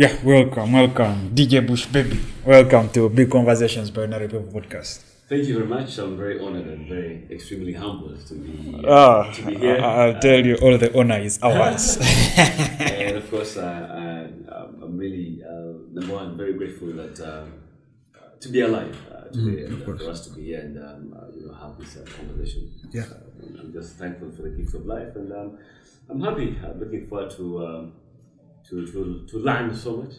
Yeah, welcome, welcome, DJ Bush Baby. Welcome to Big Conversations by Ordinary People podcast. Thank you very much. I'm very honored and very extremely humbled to be, uh, to be here. I- I'll tell you, all the honor is ours. and of course, I, I'm I'm really, uh, number one, very grateful that uh, to be alive uh, today and uh, for us to be here and um, uh, you know, have this uh, conversation. Yeah. I'm just thankful for the gifts of life and um, I'm happy. I'm looking forward to, um, to, to, to learn so much.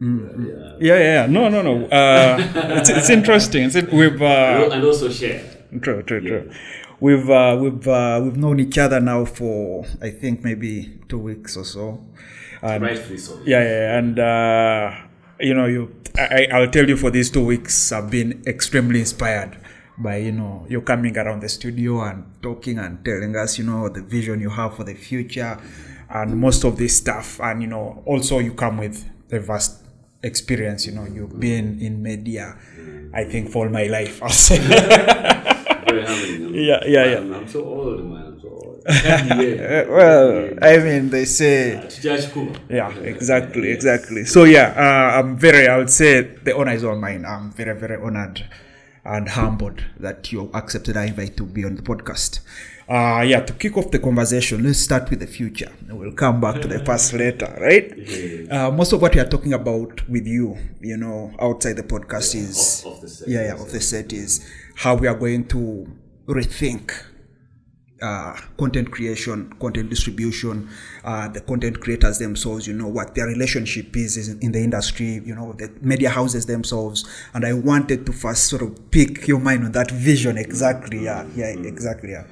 Mm-hmm. Uh, yeah. yeah, yeah, yeah. No, no, no. Uh, it's, it's interesting. It's, we've uh, and also share. true, true, true. We've uh, we've uh, we've known each other now for I think maybe two weeks or so. And Rightfully so. yeah, yeah, yeah. and uh, you know, you I, I'll tell you for these two weeks, I've been extremely inspired by you know you coming around the studio and talking and telling us you know the vision you have for the future and most of this stuff and you know also you come with a vast experience you know you've been in media i think for all my life i'll say Very humbling. I'm- Yeah, yeah, yeah. I'm, I'm so old, man. I'm so old. well i mean they say judge yeah exactly exactly so yeah uh, i'm very i would say the honor is all mine i'm very very honored and humbled that you accepted our invite to be on the podcast uh yeah to kick off the conversation let's start with the future we'll come back to the past later right uh, most of what we are talking about with you you know outside the podcast is off- off the set, yeah yeah of the set is how we are going to rethink uh, content creation, content distribution, uh, the content creators themselves, you know, what their relationship is, is in the industry, you know, the media houses themselves. And I wanted to first sort of pick your mind on that vision exactly. Yeah, yeah, exactly. Yeah.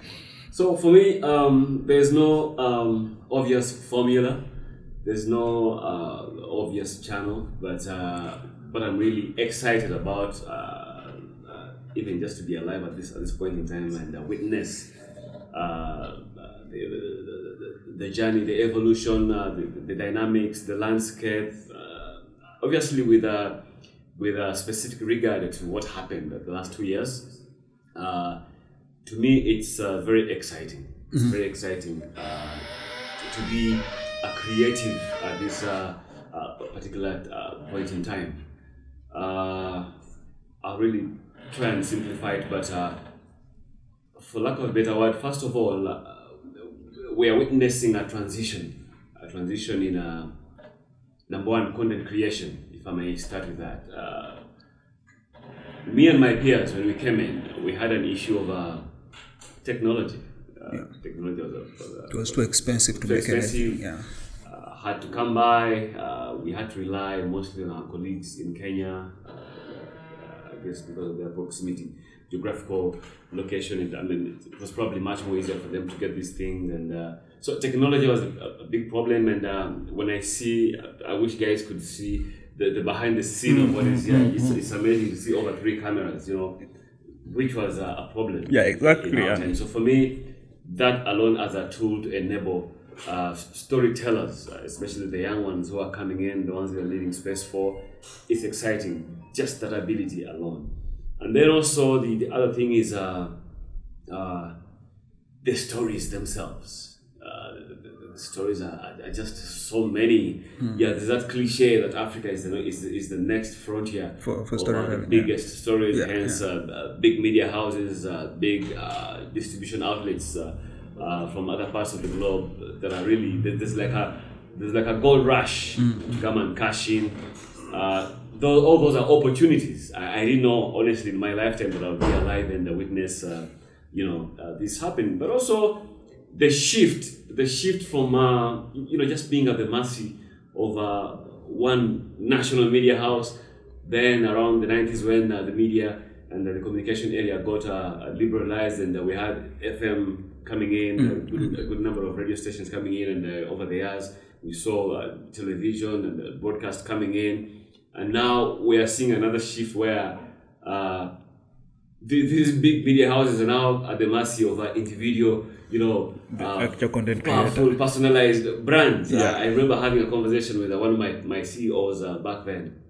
So for me, um, there's no um, obvious formula. There's no uh, obvious channel, but uh, but I'm really excited about uh, uh, even just to be alive at this at this point in time and uh, witness uh, the, the, the, journey, the evolution, the, the dynamics, the landscape. Obviously, with a with a specific regard to what happened the last two years. To me, it's uh, very exciting. It's very exciting uh, to, to be a creative at this uh, uh, particular uh, point in time. Uh, I'll really try and simplify it, but uh, for lack of a better word, first of all, uh, we are witnessing a transition, a transition in uh, number one content creation. If I may start with that. Uh, me and my peers, when we came in, we had an issue of uh, technology. Uh, Technology was, a, was, a, It was too expensive to Too make expensive. anything. Yeah. uh, had to come by. Uh, we had to rely mostly on our colleagues in Kenya. Uh, uh, I guess because of their proximity, geographical location. It, I mean, it was probably much more easier for them to get these things. And uh, so technology was a, a big problem. And um, when I see, I wish guys could see the, the behind the scene of what is here. It's, it's amazing to see over three cameras. You know, which was a, a problem. Yeah, exactly. So for me, that alone as a tool to enable uh, storytellers, uh, especially the young ones who are coming in, the ones we are leaving space for, it's exciting. Just that ability alone. And then also the, the other thing is uh, uh, the stories themselves. Stories are, are- just so many. Yeah, there's that cliche that Africa is the is, is the next frontier For- for of, storytelling, the yeah. biggest stories, Yeah, hence uh, uh, big media houses, uh, big uh, distribution outlets uh, uh, from other parts of the globe that are really there- there's like a there's like a gold rush to come and cash in. Uh, those, all those are opportunities. I, I didn't know honestly in my lifetime that I'll be alive and witness uh, you know uh, this happen, but also the shift, the shift from uh, you know just being at the mercy of uh, one national media house. Then around the 90s, when uh, the media and the communication area got uh, liberalized, and uh, we had FM coming in, a, good, a good number of radio stations coming in, and uh, over the years we saw television and broadcast coming in, and now we are seeing another shift where. Uh, th- these big media houses are now at the mercy of an individual, you know, uh, actual content creator. powerful, personalized brands. Yeah. Uh, I remember having a conversation with uh, one of my, my CEOs uh, back then.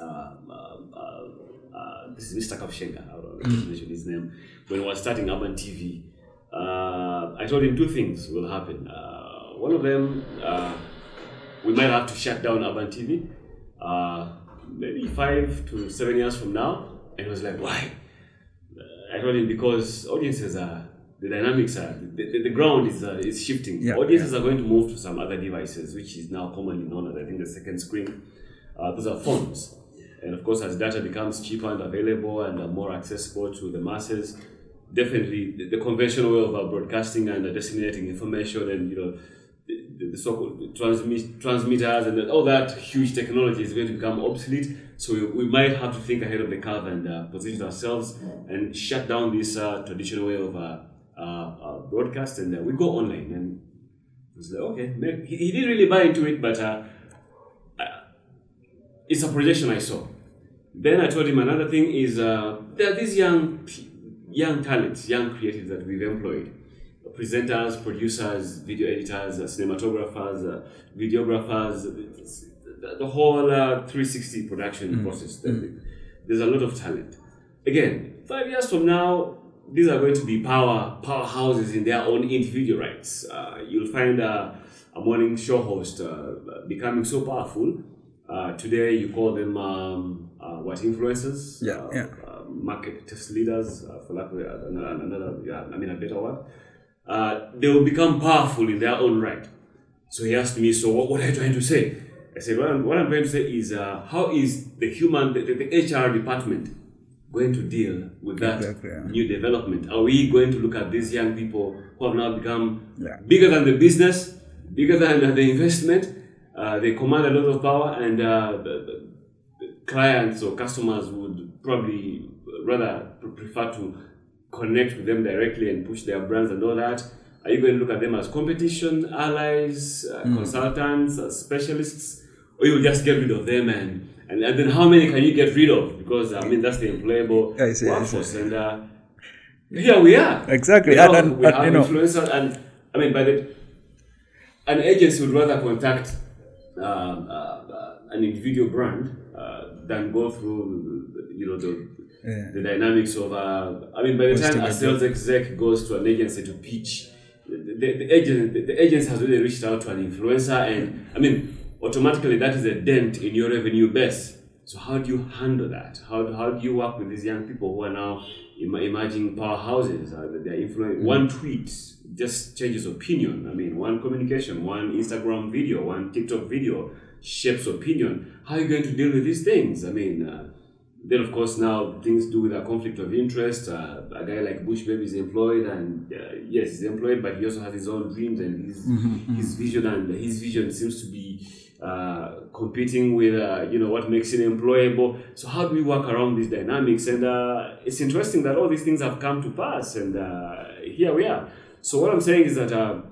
Um, um, uh, uh, this is Mr. Kabushenga, I don't know if I mention his name. When we were starting Urban TV, uh, I told him two things will happen. Uh, one of them, uh, we might have to shut down Urban TV, uh, maybe five to seven years from now. And he was like, why? I told him because audiences are the dynamics are the, the, the ground is uh, is shifting. Yeah, audiences are going to move to some other devices, which is now commonly known as I think the second screen. Uh, those are phones, and of course, as data becomes cheaper and available and uh, more accessible to the masses, definitely the, the conventional way of uh, broadcasting and uh, disseminating information and you know the, the, so-called transmit, transmitters and all that huge technology is going to become obsolete. So we, we might have to think ahead of the curve and uh, position ourselves and shut down this uh, traditional way of uh, uh, uh, broadcast and uh, we go online. And I was like, okay. He, he didn't really buy into it, but it's a projection I saw. Then I told him another thing is there are these young young talents, young creatives that we've employed. Presenters, producers, video editors, uh, cinematographers, uh, videographers, the, the whole uh, 360 production process. There's a lot of talent. Again, five years from now, these are going to be power powerhouses in their own individual rights. Uh, you'll find uh, a morning show host uh, becoming so powerful. Uh, today, you call them um, uh, what influencers? Yeah, uh, yeah. uh, market leaders, uh, for lack of another, another yeah, I mean a better word. Uh, they will become powerful in their own right. So he asked me, so what, what are you trying to say? I said, I'm, what I'm trying to say is, uh, how is the human, the, the, HR department going to deal with that Exactly, yeah. new development? Are we going to look at these young people who have now become Yeah. bigger than the business, bigger than the investment? Uh, they command a lot of power, and uh, the, the clients or customers would probably rather prefer to connect with them directly and push their brands and all that. Are you going to look at them as competition, allies, uh, Hmm. consultants, uh, specialists, or you just get rid of them and, and and then how many can you get rid of? Because I mean that's the employable I see, I workforce, and uh, here we are. Exactly, You know, and- and- we have you know- influencers, and I mean by the an agency would rather contact um, uh, uh, an individual brand uh, than go through you know the Yeah. the dynamics of uh, I mean by the time Posting a a sales exec goes to an agency to pitch the, the, the agent the, the agency has already reached out to an influencer and I mean automatically that is a dent in your revenue base. So how do you handle that? How, do- how do you work with these young people who are now em- emerging powerhouses? Uh, they're influencing one tweet just changes opinion. I mean one communication one Instagram video one TikTok video shapes opinion. How are you going to deal with these things? I mean uh, then of course now things do with a conflict of interest. Uh, a guy like Bush Baby is employed, and uh, yes, he's employed, but he also has his own dreams and his his vision, and his vision seems to be uh, competing with uh, you know what makes him employable. So how do we work around these dynamics? And uh, it's interesting that all these things have come to pass, and uh, here we are. So what I'm saying is that. Uh,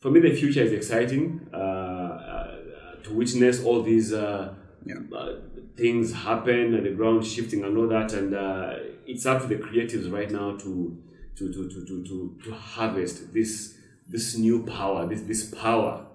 for me, the future is exciting uh, uh, to witness all these uh, uh, things happen and the ground shifting and all that. And uh, it's up to the creatives right now to to, to, to, to, to, to harvest this this new power, this this power.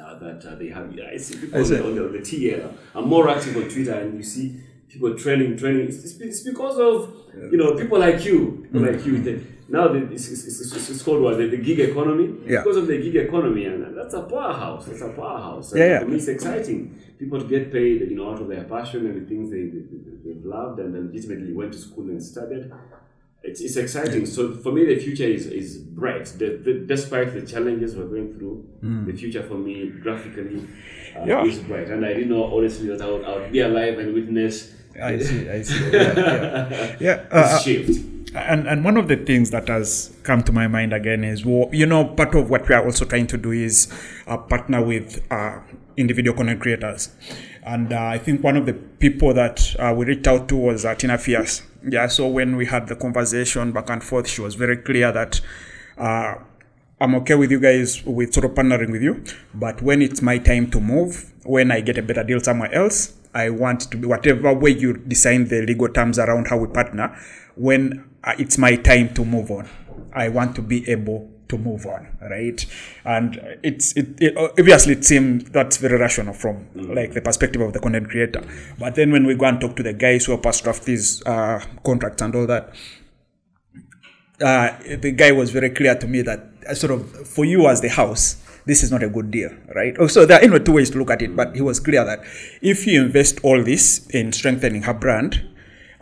Uh, that uh, they have. I see people I on the, on the, TL. I'm more active on Twitter, and you see people training, training. It's, it's, because of you know people like you, people Mm. like you. Now the, it's, it's, it's, called what the, the gig economy. Yeah. Because of the gig economy, and that's a powerhouse. That's a powerhouse. Yeah, yeah. For me, it's exciting. People to get paid, you know, out of their passion and the things they, they, they've loved and then ultimately went to school and studied. It's, it's exciting. So for me, the future is, is bright. The, the, despite the challenges we're going through, the future for me graphically uh, Yeah. is bright. And I didn't know honestly that I would, I would be alive and witness I see, I see. Yeah, yeah. yeah this uh, shift. And and one of the things that has come to my mind again is well, you know part of what we are also trying to do is uh, partner with uh, individual content creators and uh, i think one of the people that uh, we reached out to was uh, tina fierce yeah so when we had the conversation back and forth she was very clear that uh, I'm okay with you guys with sort of partnering with you, but when it's my time to move, when I get a better deal somewhere else, I want to be whatever way you design the legal terms around how we partner. When it's my time to move on, I want to be able to move on, right? And it's it, it obviously it seems that's very rational from like the perspective of the content creator. But then when we go and talk to the guys who help us draft these uh, contracts and all that, uh, the guy was very clear to me that uh, sort of for you as the house, this is not a good deal, right? Oh, So there are anyway two ways to look at it, but he was clear that if you invest all this in strengthening her brand,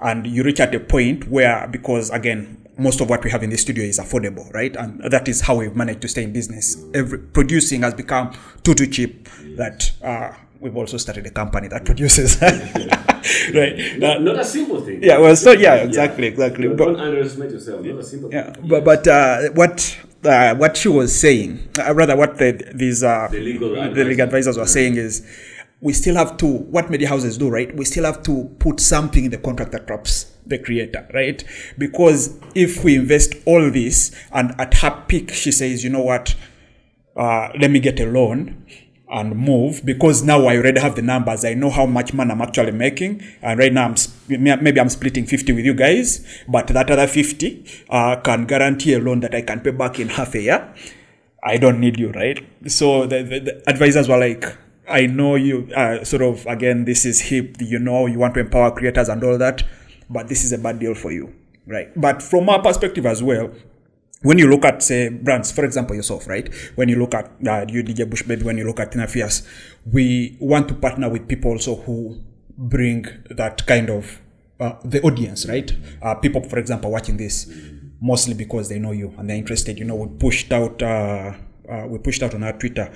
and you reach at a point where, because again, most of what we have in the studio is affordable, right? And that is how we've managed to stay in business. Every producing has become too too cheap that uh, we've also started a company that produces, right? Not, not a simple thing. yeah, well, so yeah, exactly, exactly. Don't, But- don't underestimate yourself. Not a simple yeah, thing. but, but uh, what uh, what she was saying, uh, rather what the, these uh, The legal the legal advisors were saying is, we still have to what media houses do, right? We still have to put something in the contract that traps the creator, right? Because if we invest all this, and at her peak, she says, you know what, uh, let me get a loan and move because now I already have the numbers. I know how much money I'm actually making. And right now, I'm maybe I'm splitting 50 with you guys, but that other 50 uh, can guarantee a loan that I can pay back in half a year. I don't need you, right? So the, the, the advisors were like, I know you, uh, sort of, again, this is hip, you know, you want to empower creators and all that, but this is a bad deal for you, right? But from our perspective as well, when you look at say brands, for example, yourself, right? When you look at uh, you DJ Bush Baby, when you look at Tina Fierce, we want to partner with people also who bring that kind of uh, the audience, right? Uh, people, for example, watching this mostly because they know you and they're interested. You know, we pushed out. Uh, uh, we pushed out on our Twitter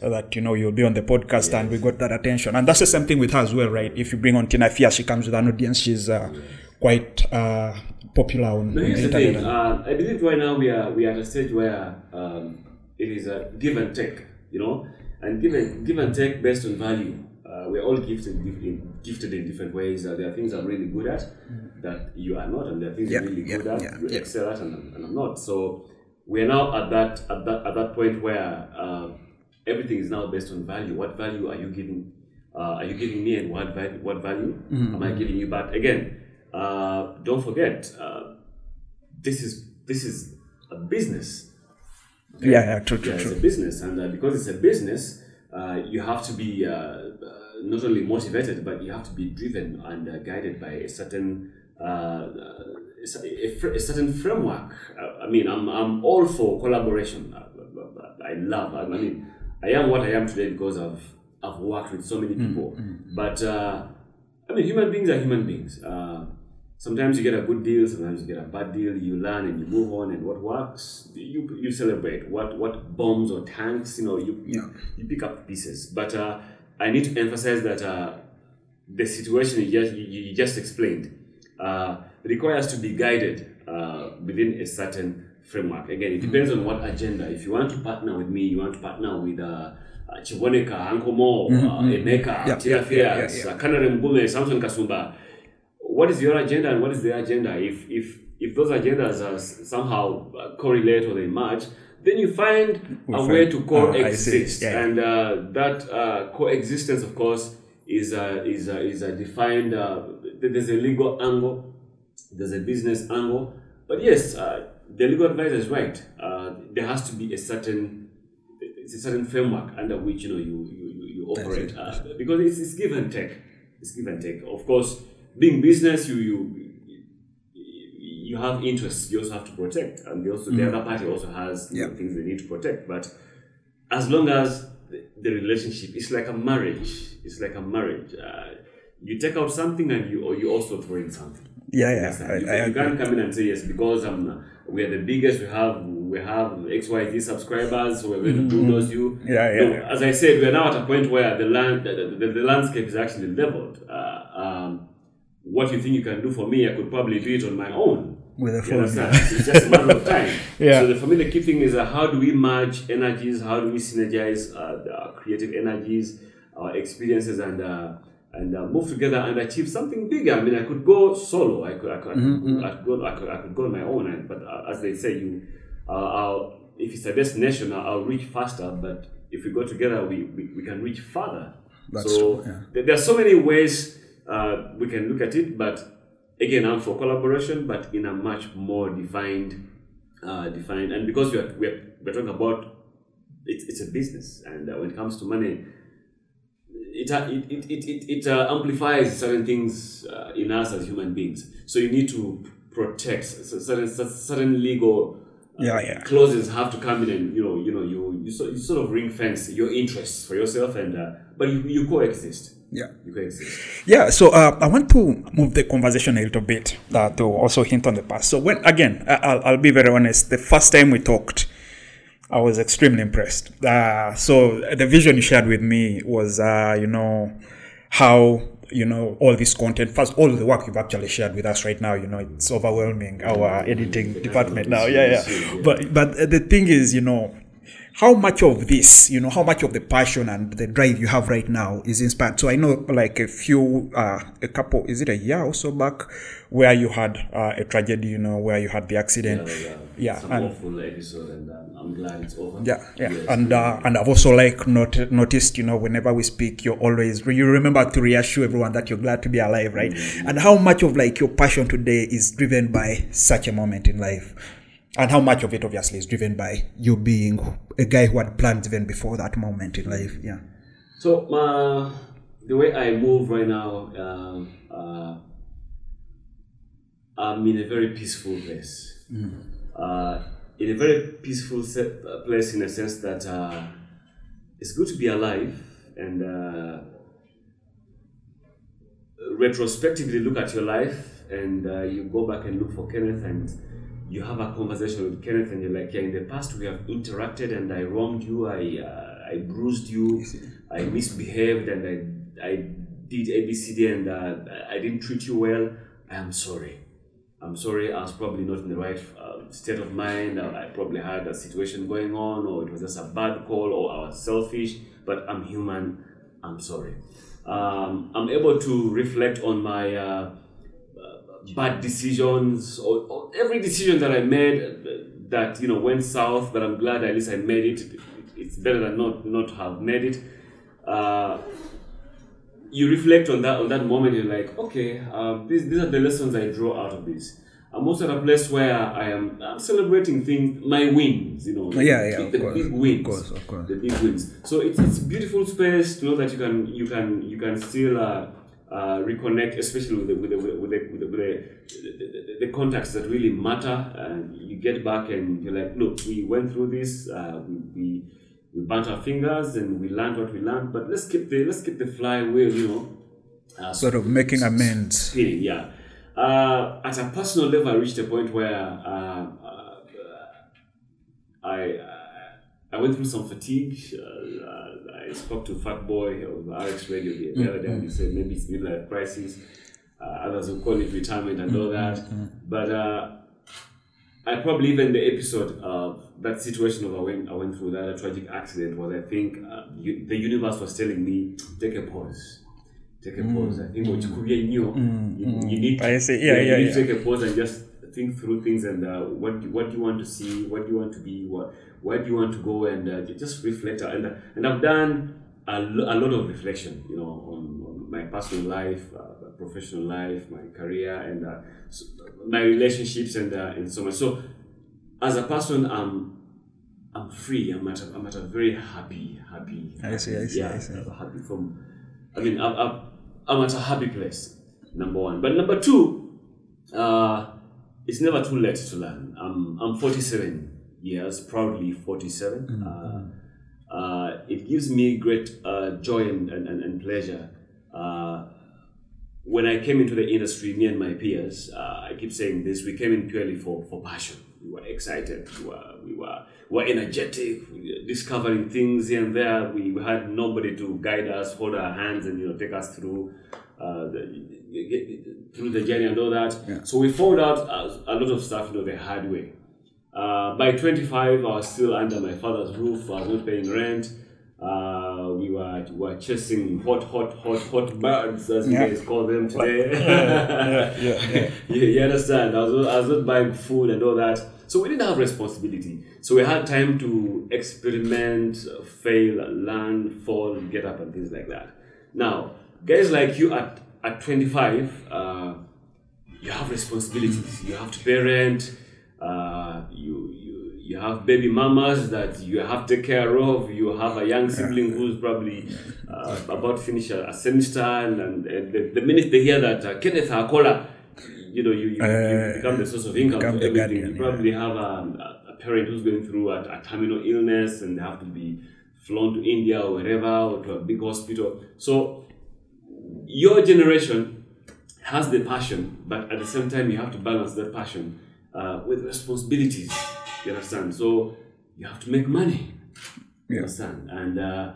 that you know you'll be on the podcast, and we got that attention. And that's the same thing with her as well, right? If you bring on Tina Fierce, she comes with an audience. She's uh, quite uh, popular on, But on the internet. thing. Uh, I believe right now we are we are at a stage where um, it is a give and take, you know, and give and give and take based on value. Uh, we're all gifted in, gifted in different ways. Uh, there are things I'm really good at that you are not, and there are things Yeah, you're really good at, you excel at, and, and I'm not. So we are now at that at that at that point where uh, everything is now based on value. What value are you giving? Uh, are you giving me, and what value? What value Mm-hmm. am I giving you? But again, uh, don't forget, uh, this is this is a business. Yeah, yeah, true, Yeah, true, it's true. a business, and uh, because it's a business, uh, you have to be not only motivated, but you have to be driven and uh, guided by a certain uh, uh, a, a, a certain framework. Uh, I mean, I'm, I'm all for collaboration. I, I love. I mean, I am what I am today because I've I've worked with so many people. But uh, I mean, human beings are human beings. Uh, sometimes you get a good deal, sometimes you get a bad deal. You learn and you move on, and what works, you you celebrate. What what bombs or tanks, you know, you you, you pick up pieces. But uh, I need to emphasize that uh, the situation you just you, you just explained uh, requires to be guided uh, within a certain framework. Again, it depends on what agenda. If you want to partner with me, you want to partner with. Uh, uh, Chiboneka, Uncle Mo, uh, Emeka, yeah, yeah, yeah, Fierce, uh, Canary Mugume, Samson Kasumba. What is your agenda and what is their agenda? If if if those agendas are s- somehow uh, correlate or they match, then you find We a find- way to ah, coexist. Yeah, yeah. And uh, that uh, coexistence, of course, is a, is a, is a defined. Uh, there's a legal angle, there's a business angle. But yes, uh, the legal advisor is right. Uh, there has to be a certain it's a certain framework under which you know you you, you, operate uh, because it's, it's give and take. It's give and take. Of course, being business, you you you have interests. You also have to protect, and the also the other party also has know, things they need to protect. But as long as the, the relationship, it's like a marriage. It's like a marriage. Uh, you take out something, and you or you also throw in something. Yeah, yeah, Yes, I, you, I you can't come in and say yes because um, we are the biggest. We have we have XYZ subscribers, so we're going to bulldoze you. Mm-hmm. Yeah, yeah, No, yeah. As I said, we are now at a point where the land the, the, the landscape is actually leveled. Uh, um, what you think you can do for me, I could probably do it on my own. With a You phone? It's just a matter of time. Yeah. So the for me, the key thing is uh, how do we merge energies? How do we synergize uh, the, our creative energies, our experiences, and uh, and uh, move together and achieve something bigger? I mean, I could go solo. I could, I could, I could, I could go, I could, I could go on my own. And, but uh, as they say, you, uh, I'll, if it's a destination, I'll, reach faster. But if we go together, we, we, we can reach farther. That's so true, yeah. there, there are so many ways uh, we can look at it, but again, I'm for collaboration, but in a much more defined, uh, defined. And because we are we're, we're talking about it's, it's a business, and uh, when it comes to money, it uh, it it it, it, uh, amplifies certain things uh, in us as human beings. So you need to protect certain certain legal Yeah, yeah. clauses have to come in and you know you know you you, sort you sort of ring fence your interests for yourself and uh, but you, you coexist Yeah. you coexist Yeah, so uh, I want to move the conversation a little bit uh, to also hint on the past. So when again, I'll, I'll be very honest. The first time we talked, I was extremely impressed. Uh, so the vision you shared with me was, uh, you know, how you know all this content. First, all the work you've actually shared with us right now. You know, it's overwhelming our editing department now. Yeah, yeah. But but the thing is, you know, how much of this, you know, how much of the passion and the drive you have right now is inspired? So I know, like a few, uh, a couple, is it a year or so back, where you had uh, a tragedy, you know, where you had the accident. yeah, Yeah, it's an and- awful episode and um, I'm glad it's over Yeah, yeah, Yes. and uh, and I've also like not noticed, you know, whenever we speak, you're always you remember to reassure everyone that you're glad to be alive, right? And how much of like your passion today is driven by such a moment in life, and how much of it obviously is driven by you being a guy who had plans even before that moment in life. Yeah, So uh, the way I move right now, um, uh, I'm in a very peaceful place. Uh, in a very peaceful set, uh, place, in a sense that uh, it's good to be alive and uh, retrospectively look at your life and uh, you go back and look for Kenneth and you have a conversation with Kenneth and you're like, yeah, in the past we have interacted and I wronged you, I uh, I bruised you, I misbehaved and I I did ABCD and uh, I didn't treat you well. I am sorry. I'm sorry, I was probably not in the right uh, state of mind. I, I probably had a situation going on, or it was just a bad call, or I was selfish, but I'm human. I'm sorry. Um, I'm able to reflect on my uh, bad decisions or, or every decision that I made uh, that you know went south, but I'm glad at least I made it. It's better than not not have made it. Uh, you reflect on that on that moment. You're like, okay, um, these these are the lessons I draw out of this. I'm also at a place where I am I'm celebrating things, my wins. You know, Yeah, yeah, the, of the course, big of wins, course, of course. the big wins. So it's it's a beautiful space to know that you can you can you can still. Uh, uh, reconnect, especially with the with the with the, with the, with the, the, the, the, the contacts that really matter. And you get back and you're like, look, we went through this. Uh, we, we we burnt our fingers and we learned what we learned. But let's keep the let's keep the flywheel, you know, uh, sort of making amends. spinning. Yeah. Uh, at a personal level, I reached a point where uh, uh, I I went through some fatigue. I spoke to Fat Boy of RX Radio the the other day, and he mm. said maybe it's midlife crisis. Uh, others will call it retirement and all mm, that. But uh, I probably even the episode of that situation of I went I went through that a tragic accident was I think uh, you, the universe was telling me take a pause, take a pause. I think what you could you, you, you need I see. Yeah, yeah, you need yeah. to take a pause and just think through things and uh, what what you want to see, what you want to be, what where do you want to go, and uh, just reflect. And and I've done a, a lot of reflection, you know, on, on my personal life, uh, my professional life, my career, and uh, so, my relationships, and uh, and so much. So as a person, I'm I'm free. I'm at a, I'm at a very happy, happy. I see, I see, yeah, I see. happy from. I mean, I'm, I'm, I'm at a happy place. Number one, but number two, uh, it's never too late to learn. I'm I'm 47 years, proudly 47. Mm-hmm. Uh, uh, it gives me great uh, joy and, and, and, pleasure. Uh, when I came into the industry, me and my peers, uh, I keep saying this, we came in purely for, for passion. We were excited, we were, we were, we were energetic, we were discovering things here and there. We, we had nobody to guide us, hold our hands, and you know take us through uh, the, through the journey and all that. So we found out a, a lot of stuff, you know, the hard way. Uh, by 25, I was still under my father's roof. I was not paying rent. Uh, we were, we were chasing hot, hot, hot, hot birds, as Yeah. you guys call them today. yeah, yeah. you, you understand? I was, not- I was not buying food and all that. So we didn't have responsibility. So we had time to experiment, fail, learn, fall, get up, and things like that. Now, guys like you at, at 25, uh, you have responsibilities. You have to pay rent. Uh, you, you you have baby mamas that you have to take care of. You have a young sibling who's probably uh, about to finish a, a semester, and, and, the, the minute they hear that uh, Kenneth Akola, you know, you, you, you become the source of income for everything. guardian, you probably have um, a, a parent who's going through a, a terminal illness and they have to be flown to India or wherever or to a big hospital. So your generation has the passion, but at the same time, you have to balance that passion uh, with responsibilities. You understand? So you have to make money. You understand? And uh,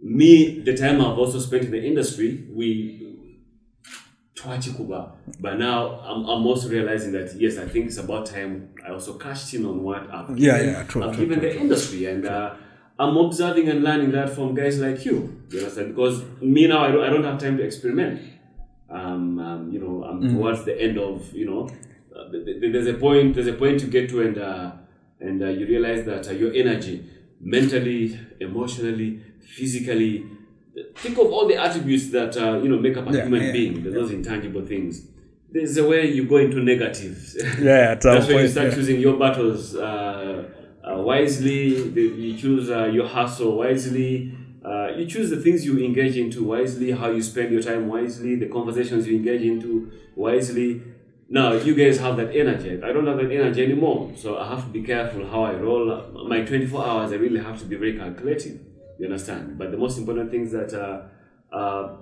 me, the time I've also spent in the industry, we twachikuba. But now I'm, I'm also realizing that yes, I think it's about time I also cashed in on what I've Yeah, given, yeah, true, I've true, given true, the industry, and uh, I'm observing and learning that from guys like you. You understand? Because me now, I don't, I don't have time to experiment. Um, um, you know, I'm Mm. towards the end of you know. Th- th- there's a point. There's a point you get to, and uh, and uh, you realize that uh, your energy, mentally, emotionally, physically, think of all the attributes that uh, you know make up a Yeah, human yeah, being. Those intangible things. There's a way you go into negatives. Yeah, That's when you start yeah. choosing your battles uh, uh, wisely. You choose uh, your hustle wisely. Uh, you choose the things you engage into wisely. How you spend your time wisely. The conversations you engage into wisely. Now you guys have that energy. I don't have that energy anymore, so I have to be careful how I roll. My 24 hours, I really have to be very calculative. You understand? But the most important thing is that uh, uh,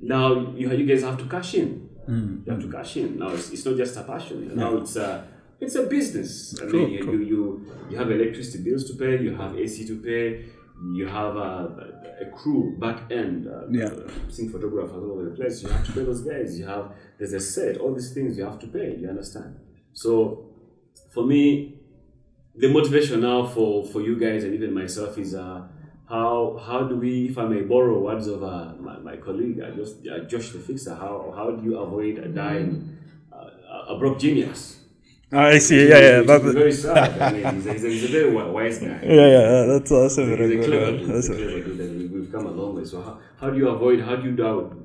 now you, you guys have to cash in. You have to cash in. Now it's, it's not just a passion. Now it's a it's a business. I True, mean, true. you you you have electricity bills to pay. You have AC to pay. You have a, a crew back end. Uh, Yeah. uh, seeing photographers all over the place. You have to pay those guys. You have there's a set. All these things you have to pay. You understand? So for me, the motivation now for for you guys and even myself is uh how how do we if I may borrow words of uh, my, my colleague uh, just uh, Josh the fixer how how do you avoid a dying uh, a broke genius I see. Yeah, yeah. Which That, is very sad I mean he's a, he's a, very wise guy yeah, yeah. That's also he's very a good. clever dude, That's a clever dude and we- we've come a long way so how, how do you avoid how do you doubt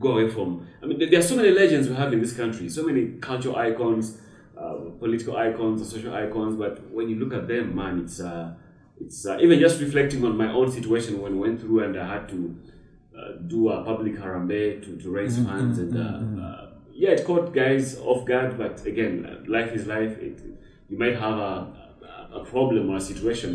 go away from I mean there- are so many legends we have in this country so many cultural icons uh, political icons social icons but when you look at them man it's uh, it's uh, even just reflecting on my own situation when I went through and I had to uh, do a public harambee to, to raise funds and uh, uh, yeah it caught guys off guard but again life is life it, you might have a, a, problem or a situation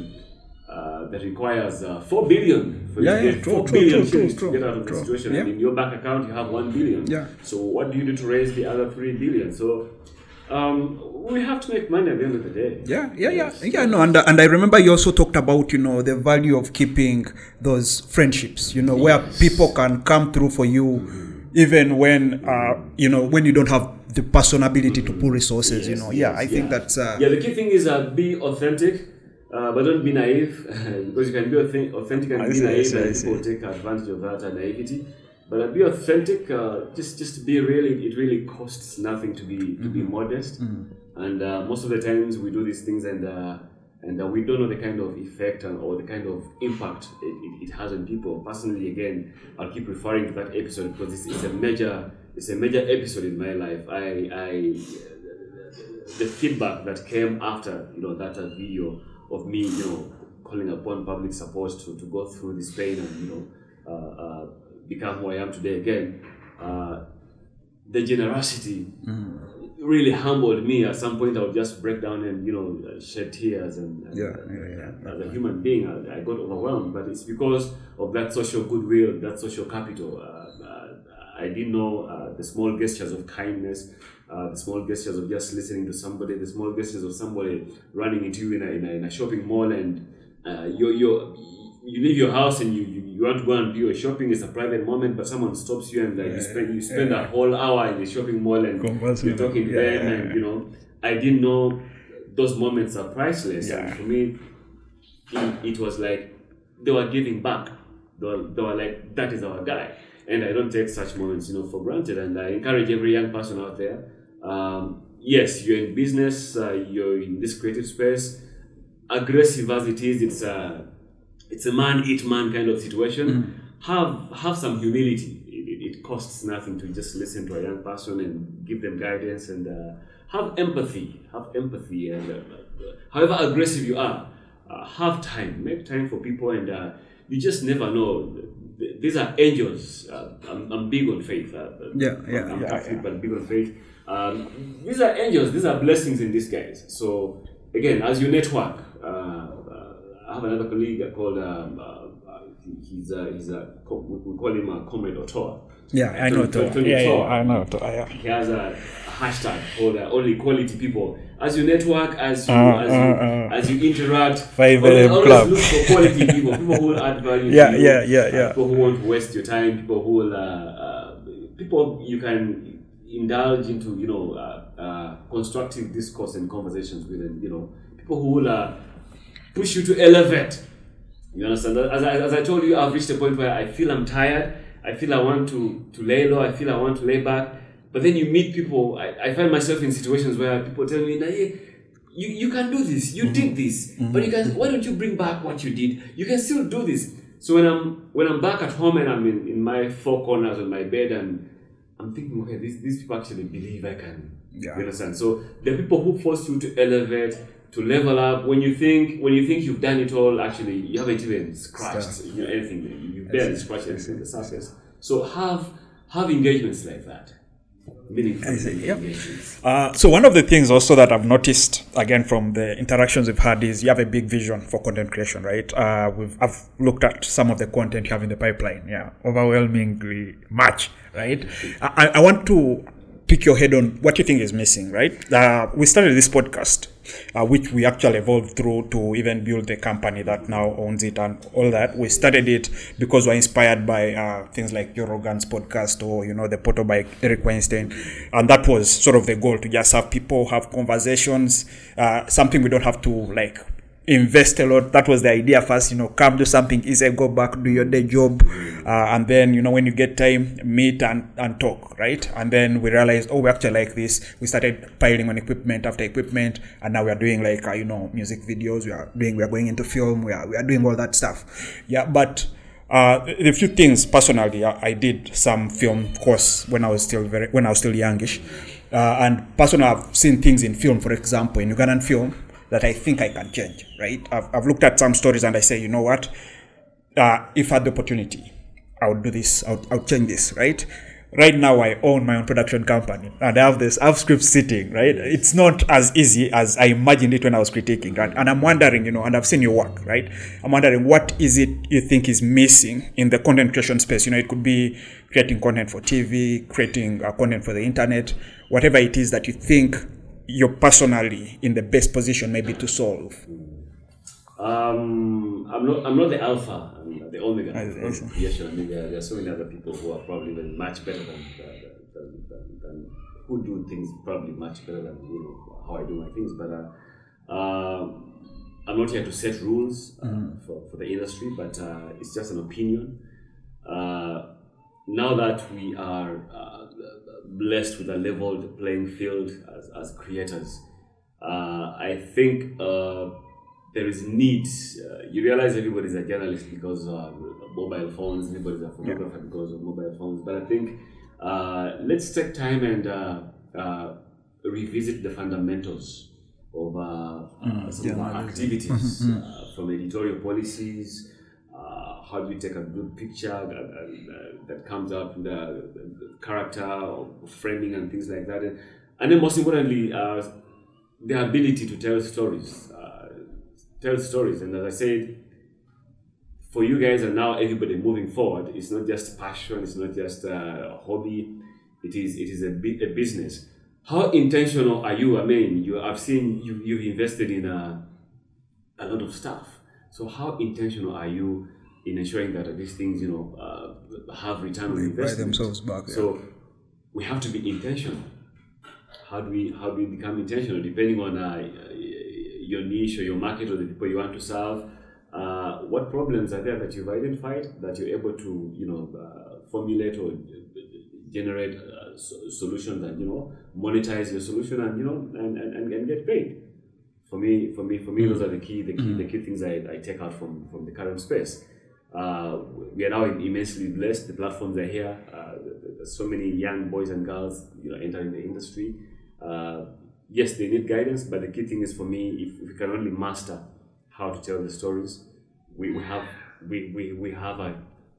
uh, that requires uh, four billion for Yeah, you to yeah, get true, four true, billion true, to get out of the situation Yeah. and in your bank account you have one billion Yeah. so what do you do to raise the other three billion so um, we have to make money at the end of the day Yeah, yeah, yeah, Yes. yeah. No, and and I remember you also talked about you know the value of keeping those friendships. You know where people can come through for you, even when uh you know when you don't have the personability to pull resources. you Yes, know, yeah. yes, I think that's uh, yeah. The key thing is uh, be authentic, uh, but don't be naive because you can be authentic, and I be see, naive, see, and people take advantage of that uh, naivety. But uh, be authentic. Uh, just just be really. It really costs nothing to be to be Mm-hmm. modest. And uh, most of the times we do these things and. And uh, we don't know the kind of effect and, or the kind of impact it, it, it has on people. Personally, again, I'll keep referring to that episode because it's, it's a major, it's a major episode in my life. I, I, the feedback that came after you know that uh, video of me you know calling upon public support to, to go through this pain and you know uh, uh, become who I am today again uh, the generosity really humbled me. At some point I would just break down and you know uh, shed tears and, and Yeah, uh, yeah, yeah. as a human being I, I got overwhelmed. But it's because of that social goodwill that social capital. Uh, uh, I didn't know uh, the small gestures of kindness uh, the small gestures of just listening to somebody the small gestures of somebody running into you in a, in a, in a shopping mall and uh, you're, you're you leave your house and you, you, you want to go and do your shopping. It's a private moment, but someone stops you and uh, you spend you spend a whole hour in the shopping mall and Converse you're talking to Yeah, them, yeah, and you know, I didn't know those moments are priceless. Yeah. And for me, it, it was like they were giving back. They were, they were like, that is our guy. And I don't take such moments, you know, for granted. And I encourage every young person out there. Um, yes, you're in business, uh, you're in this creative space. Aggressive as it is, it's a it's a man eat man kind of situation. Have have some humility. It, it, it costs nothing to just listen to a young person and give them guidance and uh, have empathy. Have empathy and uh, however aggressive you are, uh, have time. Make time for people and uh, you just never know. These are angels. Uh, I'm, I'm big on faith. Uh, Yeah, yeah, I'm yeah, Catholic, yeah. but big on faith. Um, these are angels. These are blessings in disguise. So again, as you network, uh, uh, I have another colleague called. Um, uh, uh, he's a, he's a we call him a comrade Otoa. Yeah, I know Tony- Toa. Yeah, yeah, I know Toa. Yeah. He has a hashtag called uh, only quality people. As you network, as you Uh, as uh, you uh. as you interact, 5 always, AM always club. look for quality people. People who will add value. Yeah, to you, yeah, yeah, uh, yeah. People who won't waste your time. People who will. Uh, uh, people you can indulge into. You know, uh, uh, constructive discourse and conversations with, and you know, people who will uh, push you to elevate. You understand? As I, as I told you, I've reached a point where I feel I'm tired. I feel I want to, to lay low. I feel I want to lay back. But then you meet people. I, I find myself in situations where people tell me, nah, hey, you, you can do this. You did mm-hmm. this. Mm-hmm. But you can. Why don't you bring back what you did? You can still do this. So when I'm when I'm back at home and I'm in, in my four corners on my bed and I'm thinking, okay, these, these people actually believe I can. Yeah. You understand? So the people who force you to elevate, to level up. When you think when you think you've done it all, actually you haven't even scratched you know, anything. You barely scratched anything the surface. So have have engagements like that. Meaningful yep. engagements. Uh, so one of the things also that I've noticed again from the interactions we've had is you have a big vision for content creation, right? Uh, we've I've looked at some of the content you have in the pipeline, yeah, overwhelmingly much, right? I, I want to pick your head on what you think is missing, right? Uh, we started this podcast, uh, which we actually evolved through to even build the company that now owns it and all that. We started it because we're inspired by uh, things like Joe Rogan's podcast or, you know, the Portal by Eric Weinstein. And that was sort of the goal to just have people have conversations, uh, something we don't have to like invest a lot. That was the idea first, you know, come do something easy, go back, do your day job. Uh, and then, you know, when you get time, meet and, and talk, right? And then we realized, oh, we actually like this. We started piling on equipment after equipment. And now we are doing like, uh, you know, music videos. We are doing, we are going into film. We are, we are doing all that stuff. Yeah. But, uh, the few things personally, I, I did some film course when I was still very, when I was still youngish. Uh, and personally, I've seen things in film, for example, in Ugandan film, that I think I can change, right? I've, I've looked at some stories and I say, you know what? Uh, if I had the opportunity, I would do this, I would, I would change this, right? Right now, I own my own production company and I have this, I have scripts sitting, right? It's not as easy as I imagined it when I was critiquing, right? And I'm wondering, you know, and I've seen your work, right? I'm wondering what is it you think is missing in the content creation space? You know, it could be creating content for TV, creating uh, content for the internet, whatever it is that you think you're personally in the best position maybe to solve. Um, I'm not. I'm not the alpha. I'm the omega. I. Yes, sure. I mean, there, are so many other people who are probably even much better than, than, than, than who do things probably much better than you know how I do my things. But uh, um I'm not here to set rules uh, for, for the industry, but uh, it's just an opinion. Uh, now that we are uh, blessed with a leveled playing field as, as creators, uh, I think uh, there is need. Uh, you realize everybody's a journalist because of mobile phones, everybody's a photographer because of mobile phones. But I think uh, let's take time and uh, uh, revisit the fundamentals of uh, uh, some our activities, uh, from editorial policies. Uh, how do you take a good picture that, uh, that comes out with the, the character or framing and things like that, and, and then most importantly, uh, the ability to tell stories. Uh, tell stories, and as I said, for you guys and now everybody moving forward, it's not just passion, it's not just a hobby, it is it is a, bi- a business. How intentional are you? I mean, you I've seen you you've invested in a, a lot of stuff. So how intentional are you in ensuring that these things, you know, uh, have return on investment? themselves back, yeah. So we have to be intentional. How do we how do we become intentional? Depending on uh, your niche or your market or the people you want to serve. Uh, what problems are there that you've identified that you're able to, you know, uh, formulate or generate uh, so- solutions and you know monetize your solution and you know and, and, and, and get paid. For me, for me, for me, those are the key, the key, the key things I, I take out from from the current space. Uh, we are now immensely blessed. The platforms are here. Uh, there's so many young boys and girls, you know, entering the industry. Uh, yes, they need guidance, but the key thing is for me, if, if we can only master how to tell the stories, we, we have we, we, we have a,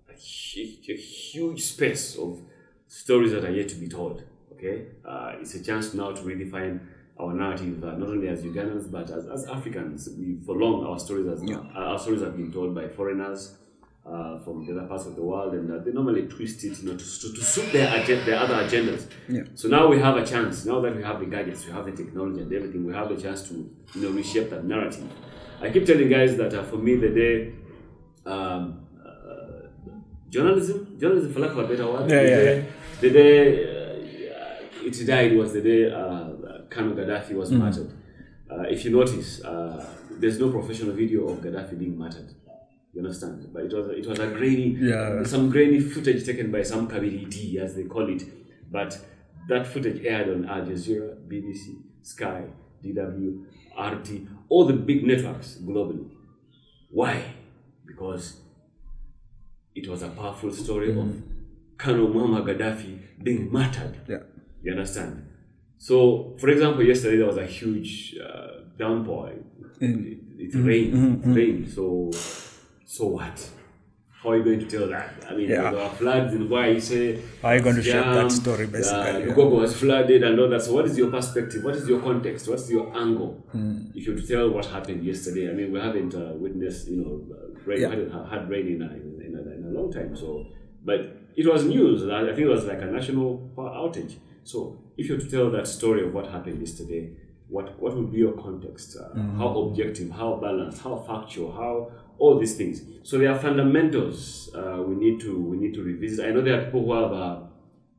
a, huge, a huge space of stories that are yet to be told. Okay, uh, it's a chance now to redefine our narrative, uh, not only as Ugandans but as, as Africans. We, for long, our stories has, our stories have been told by foreigners uh, from the other parts of the world, and uh, they normally twist it, you know, to, to, to suit their agen- their other agendas. Yeah. So now we have a chance. Now that we have the gadgets, we have the technology and everything, we have a chance to you know reshape that narrative. I keep telling guys that uh, for me, the day um, uh, journalism, journalism for lack of a better word, Yeah, the yeah, day, the day uh, it died was the day uh, Colonel Gaddafi was Mm. martyred. Uh, if you notice, uh, there's no professional video of Gaddafi being martyred. You understand? But it was it was a grainy, Yeah. some grainy footage taken by some Kabiriti, as they call it. But that footage aired on Al Jazeera, BBC, Sky, DW, RT, all the big networks globally. Why? Because it was a powerful story of mm-hmm. Colonel Muammar Gaddafi being martyred. Yeah. You understand? So, for example, yesterday there was a huge uh, downpour. It, it mm-hmm. rained. It mm-hmm. rained. So, so what? How are you going to tell that? I mean, Yeah. there were floods in why you say. How are you going to shape that story, basically, Uh. Gogo was flooded and all that. So, what is your perspective? What is your context? What's your angle? Hmm. If you tell what happened yesterday, I mean, we haven't uh, witnessed, you know, uh, rain, Yeah. hadn't had rain in a, in, a, in a long time. So, but it was news. I I think it was like a national power outage. So, if you were to tell that story of what happened yesterday, what what would be your context? Uh, Mm-hmm. How objective? How balanced? How factual? How all these things. So there are fundamentals uh, we need to we need to revisit. I know there are people who have, uh,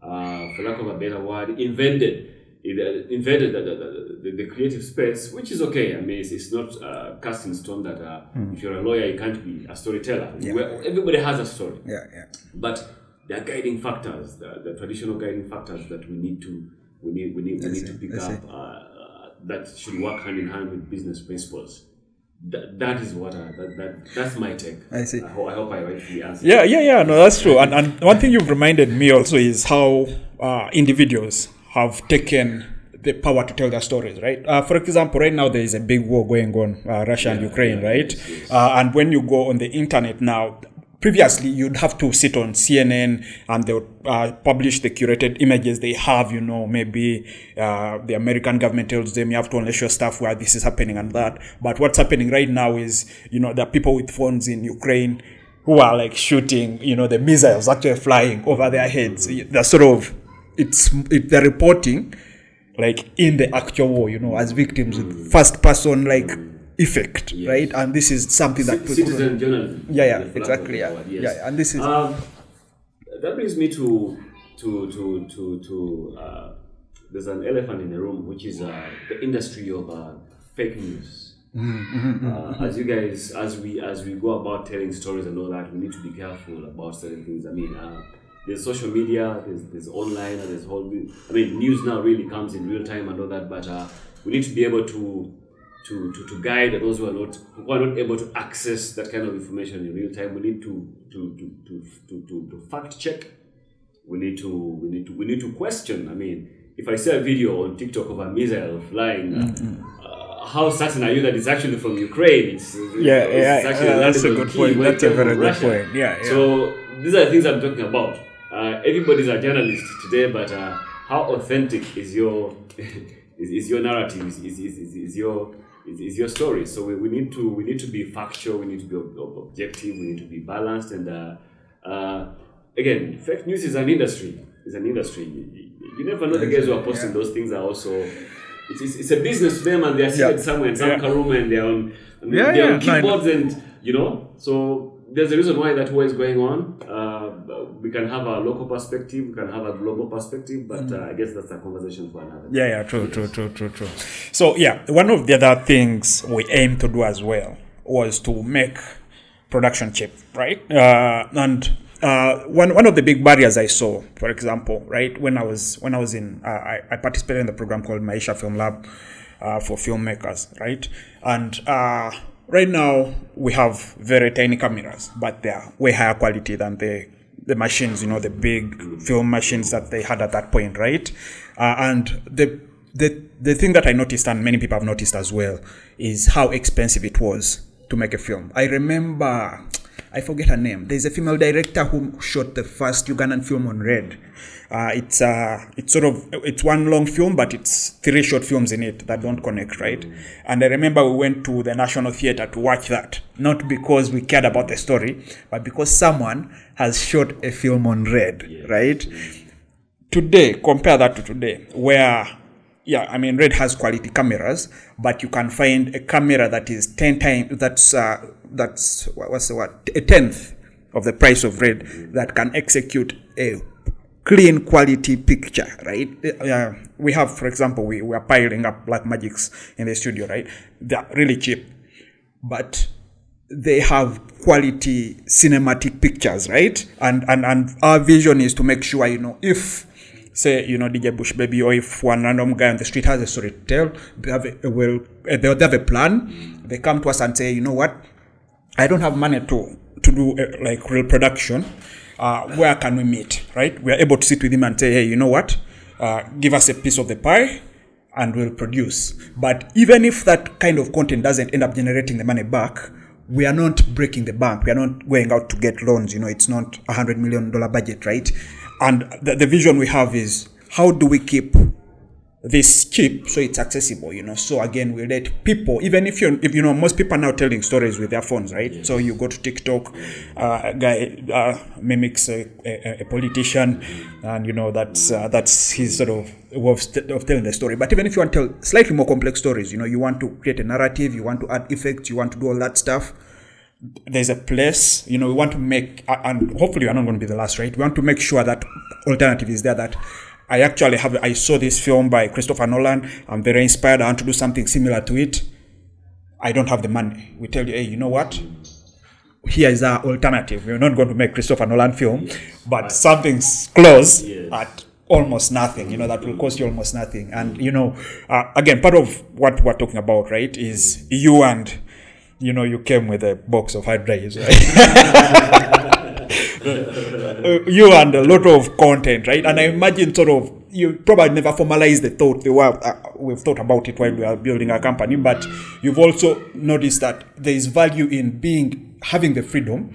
uh, for lack of a better word, invented invented the, the, the, the creative space, which is okay. I mean, it's, it's not uh, cast in stone that uh, if you're a lawyer, you can't be a storyteller. Where everybody has a story. Yeah, yeah. But there are guiding factors, the, the traditional guiding factors that we need to we need we need, we need to pick up uh, uh, that should work hand in hand with business principles. That, that is what I, that, that that's my take. I see. I, ho- I hope I rightfully answered. Yeah, yeah, yeah. No, that's true. And, and one thing you've reminded me also is how uh, individuals have taken the power to tell their stories, right? Uh, for example, right now there is a big war going on, uh, Russia and Ukraine, yeah, right? yes, yes. Uh, and when you go on the internet now, previously you'd have to sit on CNN and they would uh, publish the curated images they have, you know, maybe uh, the American government tells them you have to unleash your stuff where this is happening and that. But what's happening right now is, you know, there are people with phones in Ukraine who are like shooting, you know, the missiles actually flying over their heads. They're sort of, it's, it, they're reporting like in the actual war, you know, as victims first person like effect, right? And this is something that Ci- Citizen journalism. Yeah, yeah, exactly, yeah. word, yes. Yeah, and this is- Um, that brings me to to to to to. Uh, there's an elephant in the room, which is uh, the industry of uh, fake news. Mm-hmm, Uh, as you guys, as we as we go about telling stories and all that, we need to be careful about certain things. I mean, uh, there's social media, there's, there's online, and there's whole. I mean, news now really comes in real time and all that, but uh, we need to be able to to, to, to guide those who are not who are not able to access that kind of information in real time. We need to to, to, to, to, to, to fact check. We need to we need to we need to question. I mean, if I see a video on TikTok of a missile flying, uh, uh, how certain are you that it's actually from Ukraine? It's, Yeah, it's yeah, actually yeah, that's a good point. That's a very good Russia. point. Yeah, yeah. So these are the things I'm talking about. Uh, everybody's a journalist today, but uh, how authentic is your is, is your narrative? Is, is, is, is your is, is your story? So we, we need to we need to be factual. We need to be ob- ob- objective. We need to be balanced. And uh, uh, again, fake news is an industry. It's an industry. You, you- never know the guys who are posting those things are also. It's, it's, it's a business to them, and they're seated Yeah. somewhere in some Yeah. room, and they're on and Yeah, they're yeah. on No, I know. keyboards and you know so there's a reason why that war is going on uh, we can have a local perspective we can have a global perspective but Mm. uh, i guess that's a conversation for another Yeah, yeah, true, true, true, true, true. So, yeah, one of the other things we aim to do as well was to make production cheap, right? Uh, and uh, one one of the big barriers I saw, for example, right when I was when I was in, uh, I, I participated in the program called Maisha Film Lab uh, for filmmakers, right? And uh, right now we have very tiny cameras, but they are way higher quality than the the machines, you know, the big film machines that they had at that point, right? Uh, and the the the thing that I noticed, and many people have noticed as well, is how expensive it was to make a film. I remember I forget her name. There's a female director who shot the first Ugandan film on Red. Uh, it's uh, it's sort of it's one long film, but it's three short films in it that don't connect, right? And I remember we went to the National Theatre to watch that, not because we cared about the story, but because someone has shot a film on Red, right? Today, compare that to today, where yeah, I mean, Red has quality cameras, but you can find a camera that is ten times that's uh, that's what- what's the word a tenth of the price of Red that can execute a clean quality picture, right? Uh, we have, for example, we, we are piling up Black Magics in the studio, right? They're really cheap, but they have quality cinematic pictures, right? And and and our vision is to make sure you know if say you know DJ Bush Baby or if one random guy on the street has a story to tell, they have a, a well uh, they have a plan. They come to us and say, you know what, I don't have money to to do uh, like real production. Uh, where can we meet? Right? We are able to sit with him and say, hey, you know what? Uh, give us a piece of the pie and we'll produce. But even if that kind of content doesn't end up generating the money back, we are not breaking the bank. We are not going out to get loans. You know, it's not a hundred million dollar budget, right? And the, the vision we have is how do we keep this cheap so it's accessible you know? So again we let people even if you're if you know most people are now telling stories with their phones right? So you go to tiktok uh, a guy uh, mimics a, a, a politician and you know that's uh, that's his sort of way of, st- of telling the story. But even if you want to tell slightly more complex stories you know you want to create a narrative you want to add effects you want to do all that stuff there's a place you know we want to make and hopefully we're not going to be the last right? We want to make sure that alternative is there that i actually have i saw this film by christopher nolan. I'm very inspired. I want to do something similar to it. I don't have the money. We tell you hey you know what? Here is our alternative. We're not going to make christopher nolan film but something's close Yes. at almost nothing you know that will cost you almost nothing. And you know uh, again part of what we're talking about right is you and you know you came with a box of hard drives right? Uh, you and a lot of content right? And i imagine sort of you probably never formalized the thought the way uh, we've thought about it while we are building a company but you've also noticed that there is value in being having the freedom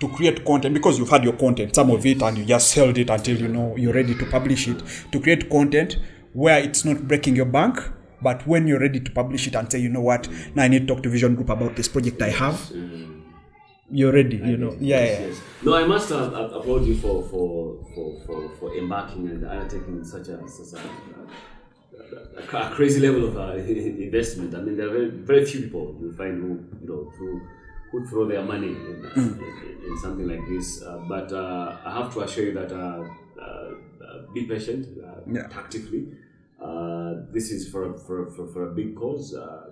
to create content because you've had your content some of it and you just held it until you know you're ready to publish it to create content where it's not breaking your bank but when you're ready to publish it and say you know what now i need to talk to vision group about this project i have you're ready you know yeah, yeah. Yes. No, I must uh, applaud you for for, for, for, for embarking and undertaking such a, such a, a, a crazy level of uh, investment. I mean, there are very, very few people you find who you know who who throw their money in, uh, in, in something like this. Uh, but uh, I have to assure you that uh, uh, uh, be patient, uh, Yeah. tactically. Uh, this is for, for, for, for a big cause. Uh,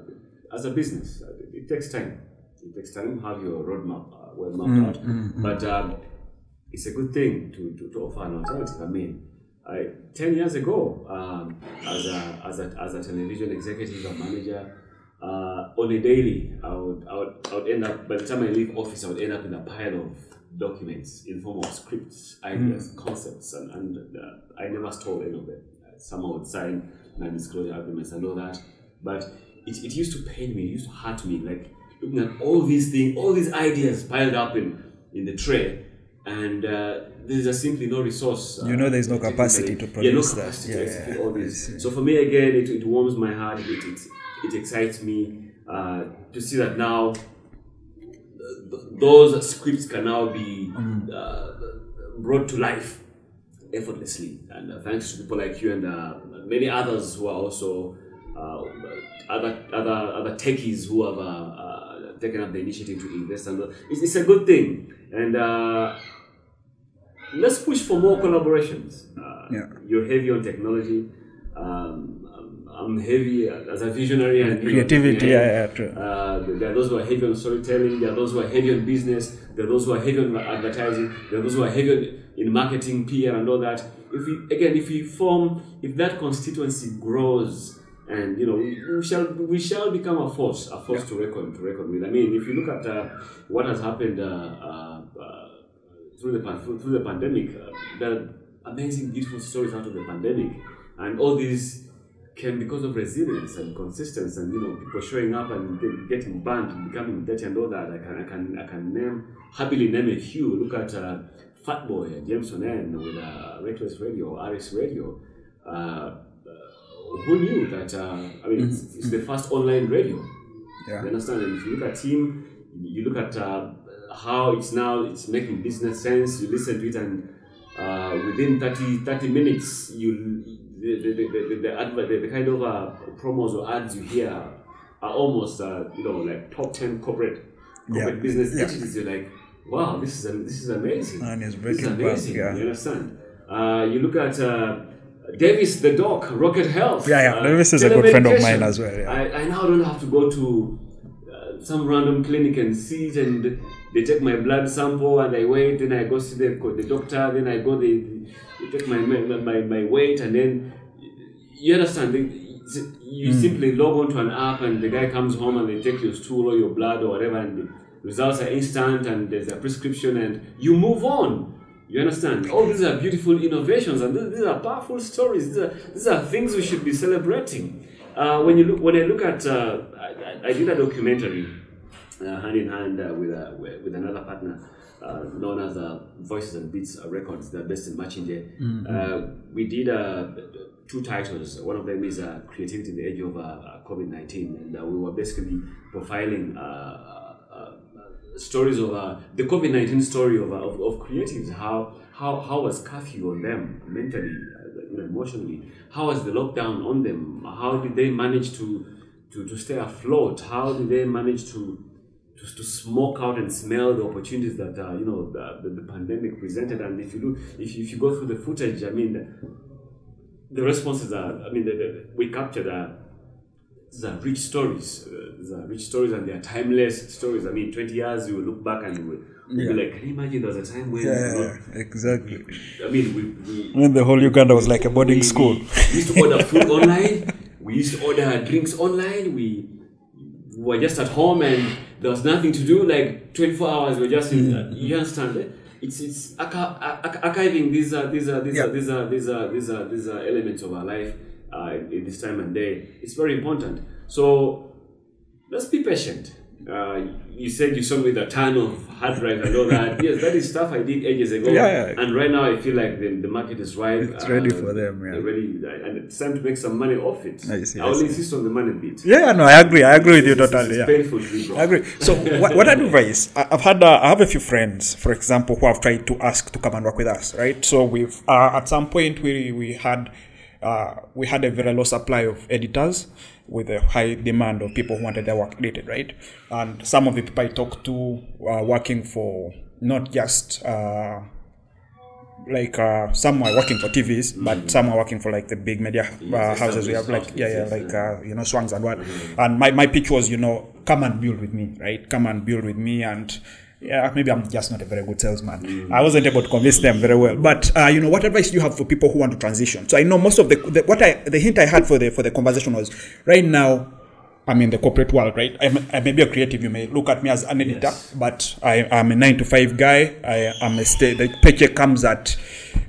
as a business, uh, it takes time. It takes time. Have your roadmap uh, well mapped out. But um, it's a good thing to, to, to offer an alternative. I mean, I, 10 years ago, um, as, a, as, a, as a television executive or manager, uh, on a daily, I would, I, would, I would end up, by the time I leave office, I would end up in a pile of documents in form of scripts, ideas, concepts, and, and uh, I never stole any of them. Someone would sign non-disclosure agreements and all that. But it, it used to pain me, it used to hurt me, like looking at all these things, all these ideas piled up in, in the tray, and uh, there's just simply no resource. uh, You know there's no capacity to yeah, produce no that. capacity Yeah, to execute yeah, all this. So for me, again, it, it warms my heart. It, it, it excites me uh, to see that now uh, th- those scripts can now be Mm. uh, brought to life effortlessly. And uh, thanks to people like you and uh, many others who are also uh, other other other techies who have uh, uh, taken up the initiative to invest. And uh, it's, it's a good thing. And uh, let's push for more collaborations. Uh, Yeah. You're heavy on technology. Um, I'm- heavy as a visionary and you know, creativity yeah, yeah, true uh, there are those who are heavy on storytelling. There are those who are heavy on business. There are those who are heavy on advertising. There are those who are heavy on, in marketing, PR, and all that. If we again, if we form, if that constituency grows, and you know, we, we shall we shall become a force, a force to reckon to reckon with. I mean, if you look at uh, what has happened uh, uh, uh, through the through, through the pandemic, uh, there are amazing, beautiful stories out of the pandemic, and all these came because of resilience and consistency, and you know people showing up and getting banned, and becoming dirty, and all that. I can I can I can name happily name a few. Look at uh, Fatboy and James Onen with uh, Reckless Radio, RS Radio. Uh, uh, who knew that? Uh, I mean, it's, it's the first online radio. Yeah. You understand? And if you look at him, you look at uh, how it's now it's making business sense. You listen to it, and uh, within 30, 30 minutes, you the the, the, the, the, the, the kind of uh, promos or ads you hear are almost uh, you know like top ten corporate corporate Yeah. business Yeah. entities. You're like, wow, this is this is amazing. And it's breaking yeah. You understand? Uh, you look at. Uh, Davis the doc, Rocket Health. Yeah, yeah, uh, Davis is a good friend of mine as well, yeah. I, I now don't have to go to uh, some random clinic and sit and they take my blood sample and I wait, then I go see the, the doctor, then I go, they, they take my, my, my, my weight and then you understand, they, you Hmm. simply log onto an app and the guy comes home and they take your stool or your blood or whatever and the results are instant and there's a prescription and you move on. You understand? All these are beautiful innovations, and these, these are powerful stories. These are, these are things we should be celebrating. Uh, when you look, when I look at, uh, I, I- did a documentary uh, hand in hand uh, with, uh, with another partner uh, known as uh, Voices and Beats uh, Records. They're based in Machinje. Uh, we did uh, two titles. One of them is uh, Creativity in the Age of uh, COVID 19, and uh, we were basically profiling. Stories of uh, the COVID nineteen story of, uh, of of creatives. How how how was curfew on them mentally, uh, you know, emotionally? How was the lockdown on them? How did they manage to to, to stay afloat? How did they manage to to, to smoke out and smell the opportunities that uh, you know the, the, the pandemic presented? And if you look, if you, if you go through the footage, I mean. The, the responses are, I mean, the, the, we captured uh, these are rich stories. Uh, these are rich stories and they are timeless stories. I mean, 20 years, you will look back and you will you'll be like, can you imagine there was a time when, Yeah, exactly. I mean, we, we, When the whole Uganda was like a boarding we, school. We used to order food online. We used to order drinks online. We were just at home and there was nothing to do. Like 24 hours, we are just in. Mm. You understand? eh? It's it's archi- archiving these are these are these Yeah. are these are these are these are these are elements of our life uh, in this time and day. It's very important. So let's be patient. Uh, you said you saw me with a ton of hard drive and all that. yes, that is stuff I did ages ago. Yeah, yeah. And right now I feel like the, the market is ripe. It's ready for them, yeah. Ready, and it's time to make some money off it. I see, I I will insist on the money bit. Yeah, no, I agree. I agree with you totally. It's Yeah. painful to be broke. I agree. So, what, what advice? I've had, uh, I have a few friends, for example, who have tried to ask to come and work with us, right? So, we've uh, at some point we we had uh, we had a very low supply of editors with a high demand of people who wanted their work edited, right? And some of the people I talked to are working for not just. Uh, like uh, some are working for TVs, but some are working for like the big media uh, houses. We have like yeah, yeah, like uh, you know swangs and what. And my, my pitch was you know come and build with me, right? Come and build with me and. Yeah, maybe I'm just not a very good salesman. I wasn't able to convince them very well. But uh, you know, what advice do you have for people who want to transition? So I know most of the, the what I the hint I had for the for the conversation was right now I'm in the corporate world, right? I'm, I may be a creative. You may look at me as an editor, but I am a nine to five guy. I am a stay. The paycheck comes at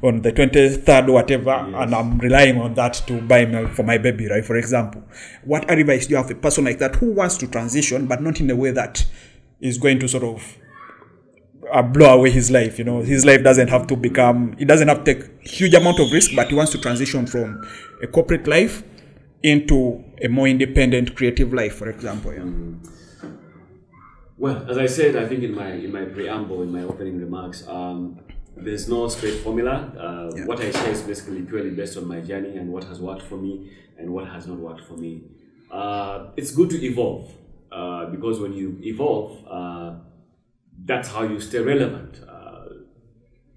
on the twenty third or whatever, and I'm relying on that to buy milk for my baby, right? For example, what advice do you have for a person like that who wants to transition, but not in a way that is going to sort of uh, blow away his life. You know, his life doesn't have to become. It doesn't have to take huge amount of risk, but he wants to transition from a corporate life into a more independent, creative life. For example, yeah. Well, as I said, I think in my in my preamble, in my opening remarks, um, there's no straight formula. Uh, What I share is basically purely based on my journey and what has worked for me and what has not worked for me. Uh, it's good to evolve uh, because when you evolve, uh, that's how you stay relevant. Uh,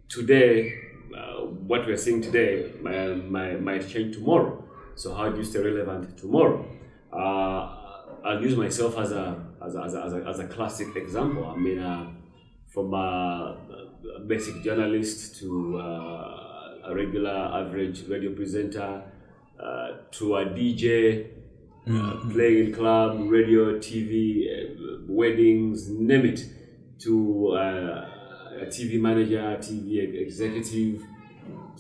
today, uh, what we're seeing today uh, might, might change tomorrow. So how do you stay relevant tomorrow? Uh, I'll use myself as a as a, as a, as a, as a classic example. I mean, uh, from a, a basic journalist to uh, a regular average radio presenter uh, to a DJ, uh, playing in club, radio, TV, uh, weddings, name it, to uh, a TV manager, a TV executive.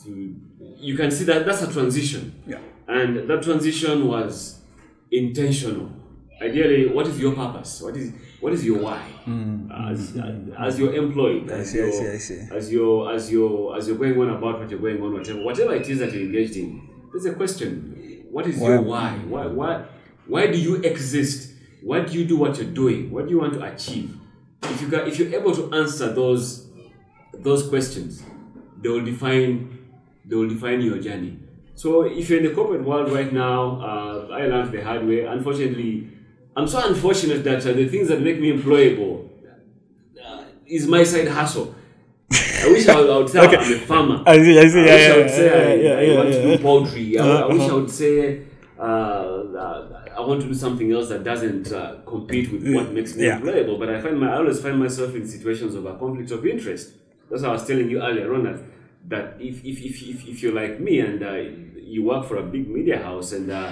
To you can see that that's a transition. Yeah. and that transition was intentional. Ideally, what is your purpose? What is what is your why? As, as you're employed, as Mm. see, I you're, see, I see. as you're as you're as you're going on about what you're going on, whatever whatever it is that you're engaged in, there's a question. What is your why? Why why why do you exist? Why do you do what you're doing? What do you want to achieve? If you can, if you're able to answer those those questions, they will define they will define your journey. So if you're in the corporate world right now, uh, I learned the hard way. Unfortunately, I'm so unfortunate that uh, the things that make me employable uh, is my side hustle. I wish I would, I would say I'm a farmer. I see, I see, I yeah, wish yeah, I would say yeah, I, yeah, I yeah, want to yeah. Uh-huh. do poultry. I, I wish I would say uh, uh, I want to do something else that doesn't uh, compete with what makes me Yeah. employable. But I find my I always find myself in situations of a conflict of interest. That's what I was telling you earlier on that, that if, if, if, if, if you're like me and uh, you work for a big media house and uh,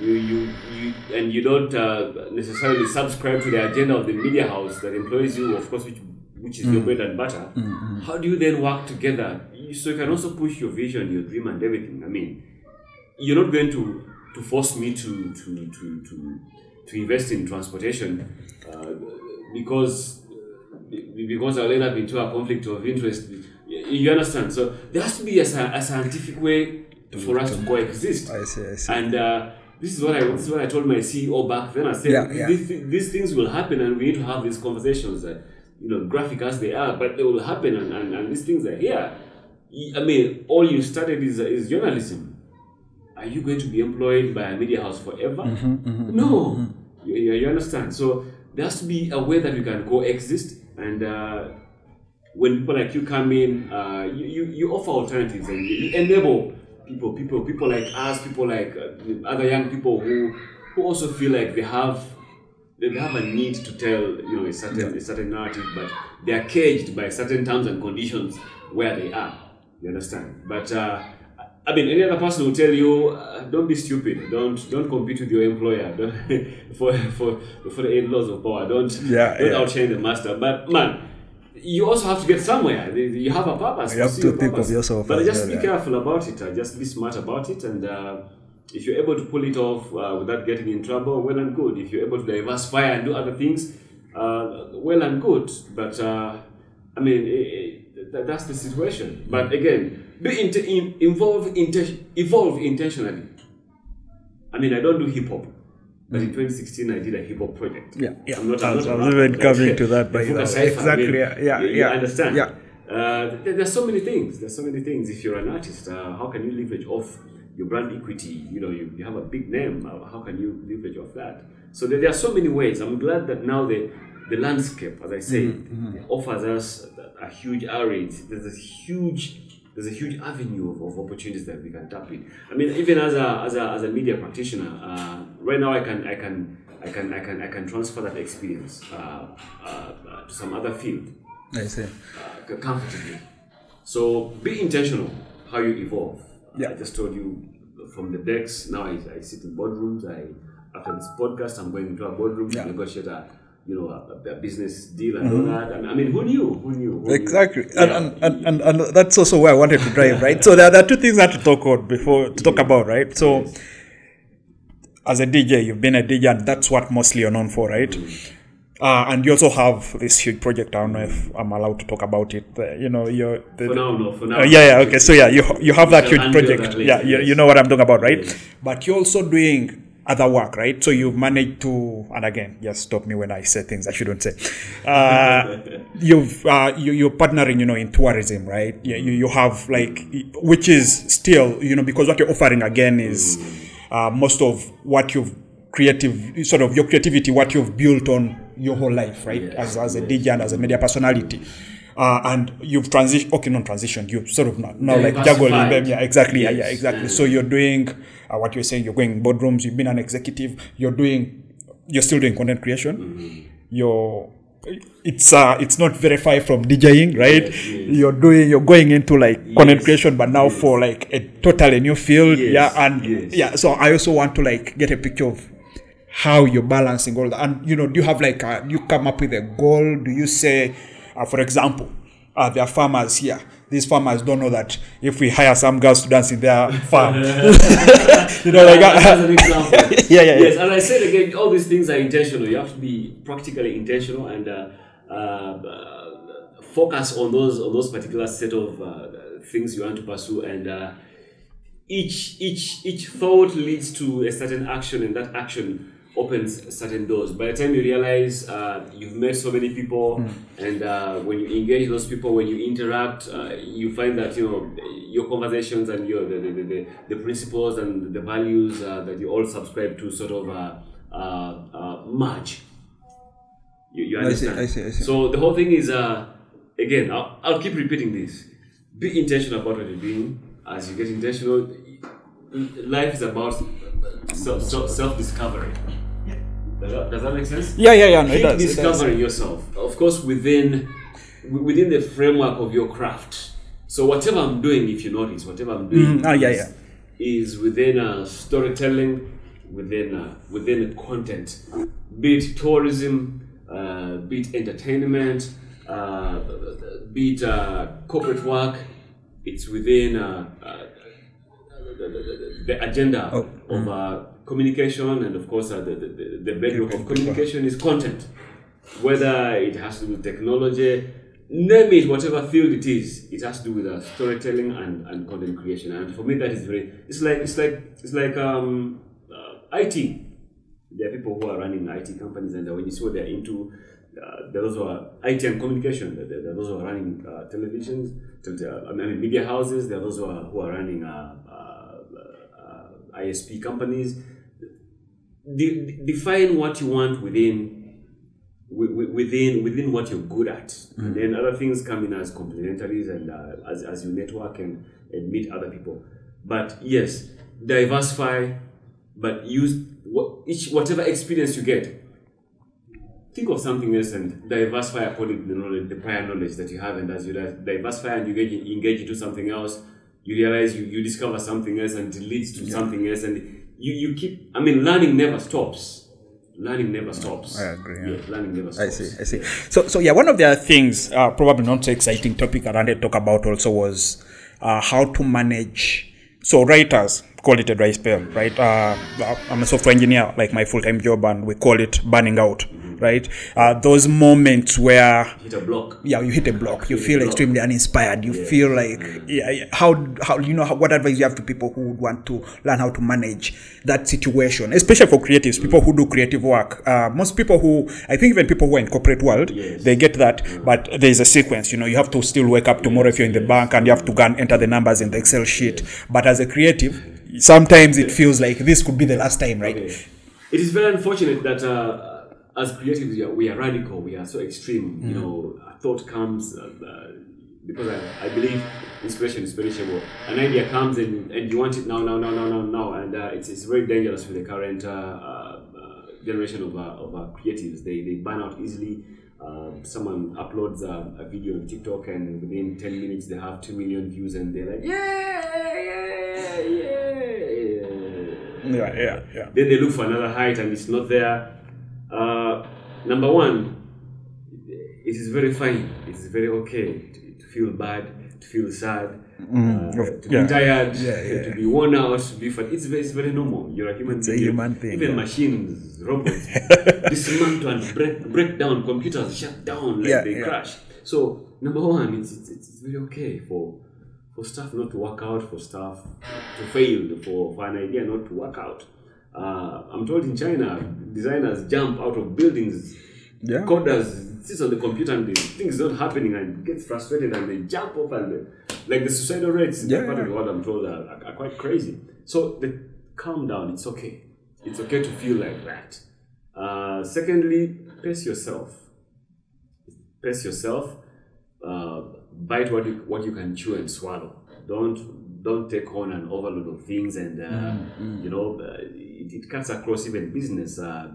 you, you, you and you don't uh, necessarily subscribe to the agenda of the media house that employs you, of course, which which is your bread and butter. How do you then work together so you can also push your vision, your dream, and everything? I mean, you're not going to to force me to to to to, to invest in transportation uh, because because I'll end up into a conflict of interest. You understand? So there has to be a, a scientific way for us to coexist. I see, I see. And uh, this is what I this is what I told my CEO back then. I said Yeah, yeah. These, these things will happen, and we need to have these conversations. That you know, graphic as they are, but they will happen, and, and, and these things are here. I mean, all you studied is is journalism. Are you going to be employed by a media house forever? Mm-hmm, no. You, you, you understand? So there has to be a way that we can coexist, and uh, when people like you come in, uh, you, you, you offer alternatives and you, you enable people, people, people like us, people like uh, other young people who who also feel like they have they have a need to tell you know a certain a certain narrative, but they are caged by certain terms and conditions where they are. You understand? But uh, I mean, any other person will tell you, uh, don't be stupid. Don't don't compete with your employer. Don't, for for for the eight laws of power. Don't Yeah, don't yeah. outshine the master. But man, you also have to get somewhere. You have a purpose. You have to think of yourself But just well, be yeah. careful about it. Uh, just be smart about it, and uh, if you're able to pull it off uh, without getting in trouble, well and good. If you're able to diversify and do other things, uh, well and good. But uh, I mean, eh, that, that's the situation. But again, be int- in, involved, inten- evolve intentionally. I mean, I don't do hip hop. But in 2016, I did a hip hop project. Yeah, yeah. I'm not, I I'm was- not a I was rapper, even coming to that, the by the Fuka way. Cypher, Exactly, I mean, yeah, yeah, you, you yeah, understand? yeah. Uh, there, there's so many things. There's so many things. If you're an artist, uh, how can you leverage off your brand equity? You know, you, you have a big name. Uh, how can you leverage off that? So there, there are so many ways. I'm glad that now the the landscape, as I say, Mm-hmm, offers us a, a huge array. There's a huge there's a huge avenue of, of opportunities that we can tap in. I mean, even as a as a, as a media practitioner, uh, right now I can I can I can I can I can transfer that experience uh, uh, uh, to some other field I see. uh, comfortably. So be intentional how you evolve. Yeah. I just told you from the decks. Now I, I sit in boardrooms. I after this podcast, I'm going into a boardroom Yeah. to negotiate a you know a, a business deal and all that. And I mean, who knew? Who knew? Who knew? Exactly, Yeah. and, and, and, and and that's also where I wanted to drive, right? So there, there are two things I have to talk about before to talk about, right? So, as a DJ, you've been a DJ, and that's what mostly you're known for, right? Uh, and you also have this huge project. I don't know if I'm allowed to talk about it. Uh, you know, you're the, for now, no. For now, Uh, yeah, yeah, okay. So yeah, you you have that huge project. that yeah, you, you know what I'm talking about, right? Yes. But you're also doing other work, right? So you've managed to, and again, just stop me when I say things I shouldn't say. Uh, you've uh, you, you're partnering, you know, in tourism, right? You, you have like, which is still, you know, because what you're offering again is uh, most of what you've creative sort of your creativity what you've built on your whole life right Yes, as, as a dj and as a media personality uh, and you've transitioned okay not transitioned you've sort of now, now like juggling them yeah exactly yeah yeah Yes. exactly so you're doing uh, what you're saying you're going in boardrooms you've been an executive you're doing you're still doing content creation you're it's uh it's not very far from DJing, right? Yes, yes. You're doing you're going into like content creation, but now yes. for like a totally new field. Yes, Yeah, and yes. yeah, so I also want to like get a picture of how you're balancing all that. And you know, do you have like a, you come up with a goal? Do you say, uh, for example, uh, there are farmers here. these farmers don't know that if we hire some girls to dance in their farm, you know, like As an example. yeah, yeah, yeah. Yes, and I said again, all these things are intentional. You have to be practically intentional and uh, uh, uh, focus on those on those particular set of uh, things you want to pursue, and uh, each each each thought leads to a certain action, and that action opens certain doors. By the time you realize uh, you've met so many people, and uh, when you engage those people, when you interact, uh, you find that you know your conversations and your the, the, the, the, principles and the values uh, that you all subscribe to sort of uh, uh, uh, merge. You, you I see, understand? I see, I see. So the whole thing is, uh, again, I'll, I'll keep repeating this. Be intentional about what you're doing. As you get intentional, life is about self, self, self-discovery. Does that, does that make sense? Yeah, yeah, yeah. No, Keep does, discovering yourself. Of course, within within the framework of your craft. So whatever I'm doing, if you notice, whatever I'm doing, Mm, ah, yeah, is, yeah. is within uh, storytelling, within uh, within content, be it tourism, uh, be it entertainment, uh, be it uh, corporate work. It's within uh, uh, the, agenda Oh, of uh, communication, and of course, uh, the, the, the- bedrock of communication is content. Whether it has to do with technology, name it, whatever field it is, it has to do with uh, storytelling and, and content creation. And for me, that is very. It's like it's like it's like um, uh, IT. There are people who are running IT companies, and when you see what they're into, uh, there are those who are IT and communication. There, there are those who are running uh, televisions, tel- uh, I mean media houses. There are those who are, who are running uh, uh, uh, ISP companies. De- de- define what you want within wi- wi- within within what you're good at, and then other things come in as complementaries and uh, as, as you network and, and meet other people. But yes, diversify, but use what each whatever experience you get. Think of something else and diversify according to the knowledge, the prior knowledge that you have, and as you diversify and you get engage into something else, you realize you, you discover something else and it leads to something else, and you, you keep. I mean, learning never stops. Learning never stops. I agree, yeah. Yeah, learning never stops. I see, I see. So, so yeah, one of the things, uh, probably not so exciting topic I wanted to talk about also was uh, how to manage. So writers call it a dry spell, right? Uh, I'm a software engineer, like my full-time job, and we call it burning out, right? Uh, those moments where Hit a block. yeah, you hit a block. You Hit feel extremely uninspired. You feel like yeah, yeah. How how you know how, what advice you have to people who would want to learn how to manage that situation, especially for creatives, people who do creative work. Uh, most people who I think even people who are in corporate world, Yes. they get that, but there is a sequence. You know, you have to still wake up tomorrow if you're in the bank, and you have to go and enter the numbers in the Excel sheet. But as a creative, sometimes it feels like this could be the last time, right? Okay. It is very unfortunate that uh, as creatives, we are, we are radical, we are so extreme. You know, a thought comes, uh, uh, because I, I believe inspiration is perishable. An idea comes and, and you want it now, now, now, now, now, now. And uh, it's, it's very dangerous for the current uh, uh, generation of, uh, of uh, creatives. They, they burn out easily. Uh, someone uploads uh, a video on TikTok and within 10 minutes they have 2 million views and they're like, yeah, yeah, yeah, yeah. Yeah, yeah, yeah. Then they look for another height and it's not there. Uh, number one, it is very fine. It is very okay to, to feel bad, to feel sad, uh, to yeah. be tired, Yeah, yeah. to be worn out, to be fat. It's very, it's very normal. You're a human It's a human thing, Even machines, robots, dismantle and break, break down. Computers shut down like they crash. So number one, it's, it's, it's very okay for for stuff not to work out, for stuff to fail, for, for an idea not to work out. Uh, I'm told in China, designers jump out of buildings. Yeah. Coders sits on the computer and the thing's not happening and gets frustrated and they jump off and they, like the suicidal rates in that Yeah. part of the world, I'm told are, are, are quite crazy. So they calm down. It's okay. It's okay to feel like that. Uh, secondly, pace yourself. Pace yourself. Uh, bite what you, what you can chew and swallow. Don't don't take on an overload of things and uh, you know uh, it, it cuts across even business. Uh,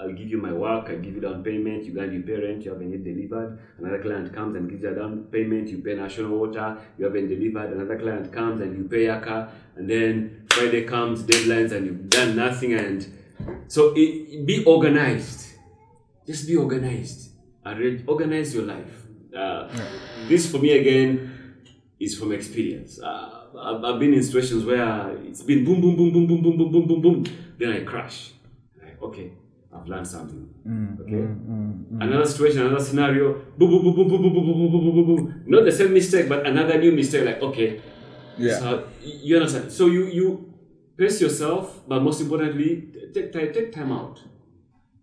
I'll give you my work, I give you down payment, you got your parent, you haven't yet delivered. Another client comes and gives you a down payment, you pay national water, you haven't delivered. Another client comes and you pay Yaka, and then Friday comes, deadlines, and you've done nothing. And so it, be organized. Just be organized. Organize your life. Uh, This for me again, is from experience. Uh, I've, I've been in situations where it's been boom, boom, boom, boom, boom, boom, boom, boom, boom, boom. Then I crash. Like, okay, I've learned something. Okay. Another situation, another scenario. Boom, boom, boom, boom, boom, boom, boom, boom, boom, boom, boom, boom. Not the same mistake, but another new mistake. Like, okay, Yeah. so you understand. So you you pace yourself, but most importantly, take time take time out.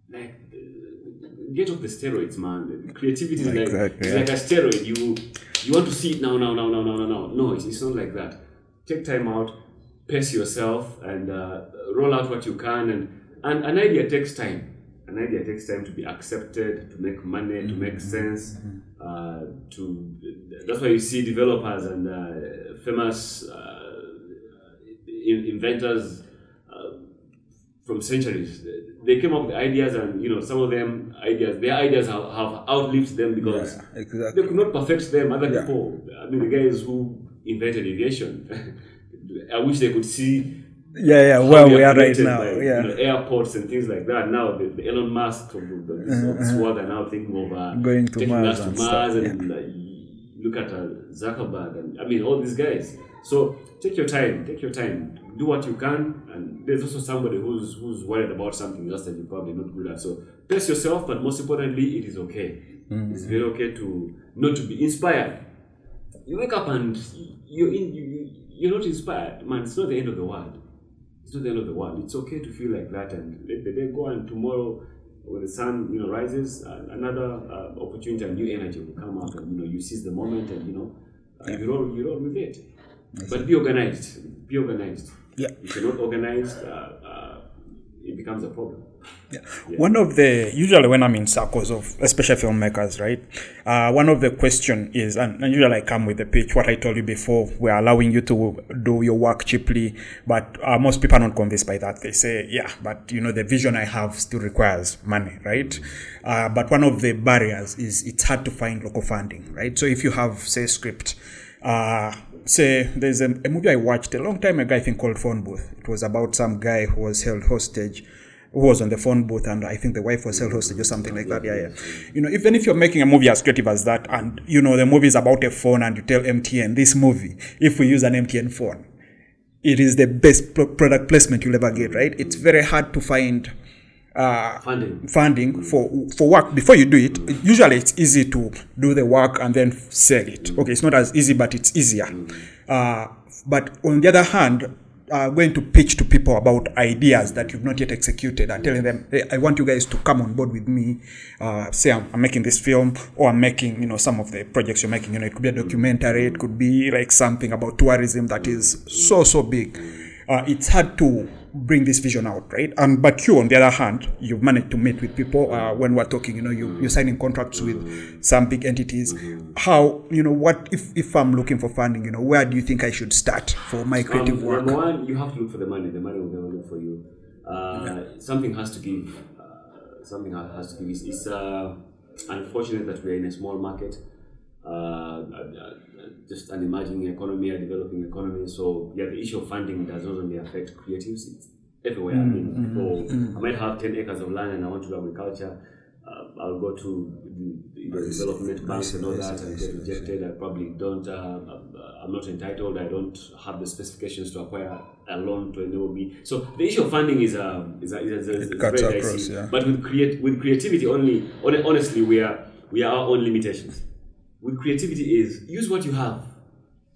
Like uh, get off the steroids, man. Creativity is like Exactly, it's yeah. like a steroid. You you want to see it now, now, now, now, now, now, now. No, it's, it's not like that. Take time out, pace yourself, and uh, roll out what you can. And, and an idea takes time. An idea takes time to be accepted, to make money, to make sense. Uh, to that's why you see developers and uh, famous uh, in- inventors from centuries. They came up with ideas, and you know some of them ideas, their ideas have, have outlived them because Yeah, they could not perfect them. Other Yeah. people, I mean, the guys who invented aviation. I wish they could see Yeah, yeah. Where we are right now. like, Yeah. you know, airports and things like that. Now, the, the Elon Musk of the, the, this, this world are now thinking of uh, Going to Mars us to and Mars stuff, and uh, look at uh, Zuckerberg and I mean all these guys. So take your time, take your time, do what you can. And there's also somebody who's who's worried about something else that you're probably not good at. So pace yourself, but most importantly, it is okay. Mm-hmm. It's very okay to not to be inspired. You wake up and you're in, you, you- you're not inspired, man. It's not the end of the world. It's not the end of the world. It's okay to feel like that and let the day go. And tomorrow, when the sun you know rises, uh, another uh, opportunity and new energy will come out, and you know you seize the moment, and you know uh, you roll you roll with it. But be organized. Be organized. Yeah. If you're not organized, uh, uh, it becomes a problem. Yeah. One of the usually when I'm in circles of especially filmmakers, right? Uh, one of the question is, and, and usually I come with the pitch. What I told you before, we're allowing you to do your work cheaply, but uh, most people are not convinced by that. They say, yeah, but you know the vision I have still requires money, right? Uh, but one of the barriers is it's hard to find local funding, right? So if you have say script. Uh, say there's a, a movie I watched a long time ago, I think called Phone Booth. It was about some guy who was held hostage who was on the phone booth and I think the wife was held hostage or something like that. Yeah, yeah. You know, even if you're making a movie as creative as that and you know the movie is about a phone and you tell MTN this movie, if we use an MTN phone, it is the best pro- product placement you'll ever get, right? It's very hard to find uh, Funding. funding for for work. Before you do it usually it's easy to do the work and then sell it. Okay it's not as easy but it's easier. Uh, but on the other hand uh, going to pitch to people about ideas that you've not yet executed and telling them hey, i want you guys to come on board with me. Uh, say I'm, I'm making this film or i'm making you know some of the projects you're making. You know it could be a documentary. It could be like something about tourism that is so so big. Uh, it's hard to bring this vision out, right? And but you, on the other hand, you've managed to meet with people uh, when we're talking. You know, you you're signing contracts with some big entities. How you know what if if I'm looking for funding? You know, where do you think I should start for my creative Um, work? Number one, you have to look for the money. The money will never look for you. Uh, Something has to give. Uh, something has to give. It's, it's uh, unfortunate that we are in a small market. Just an emerging economy, a developing economy. So yeah, the issue of funding does not only affect creatives; it's everywhere. I mean, people, I might have ten acres of land and I want to do agriculture. Uh, I'll go to the, the development banks and all that and get rejected. I probably don't. Uh, uh, I'm not entitled. I don't have the specifications to acquire a loan to enable me. So the issue of funding is a is a, is a, is a cuts very across, dicey. yeah. But with create with creativity only, hon- honestly, we are we are our own limitations. With creativity is use what you have.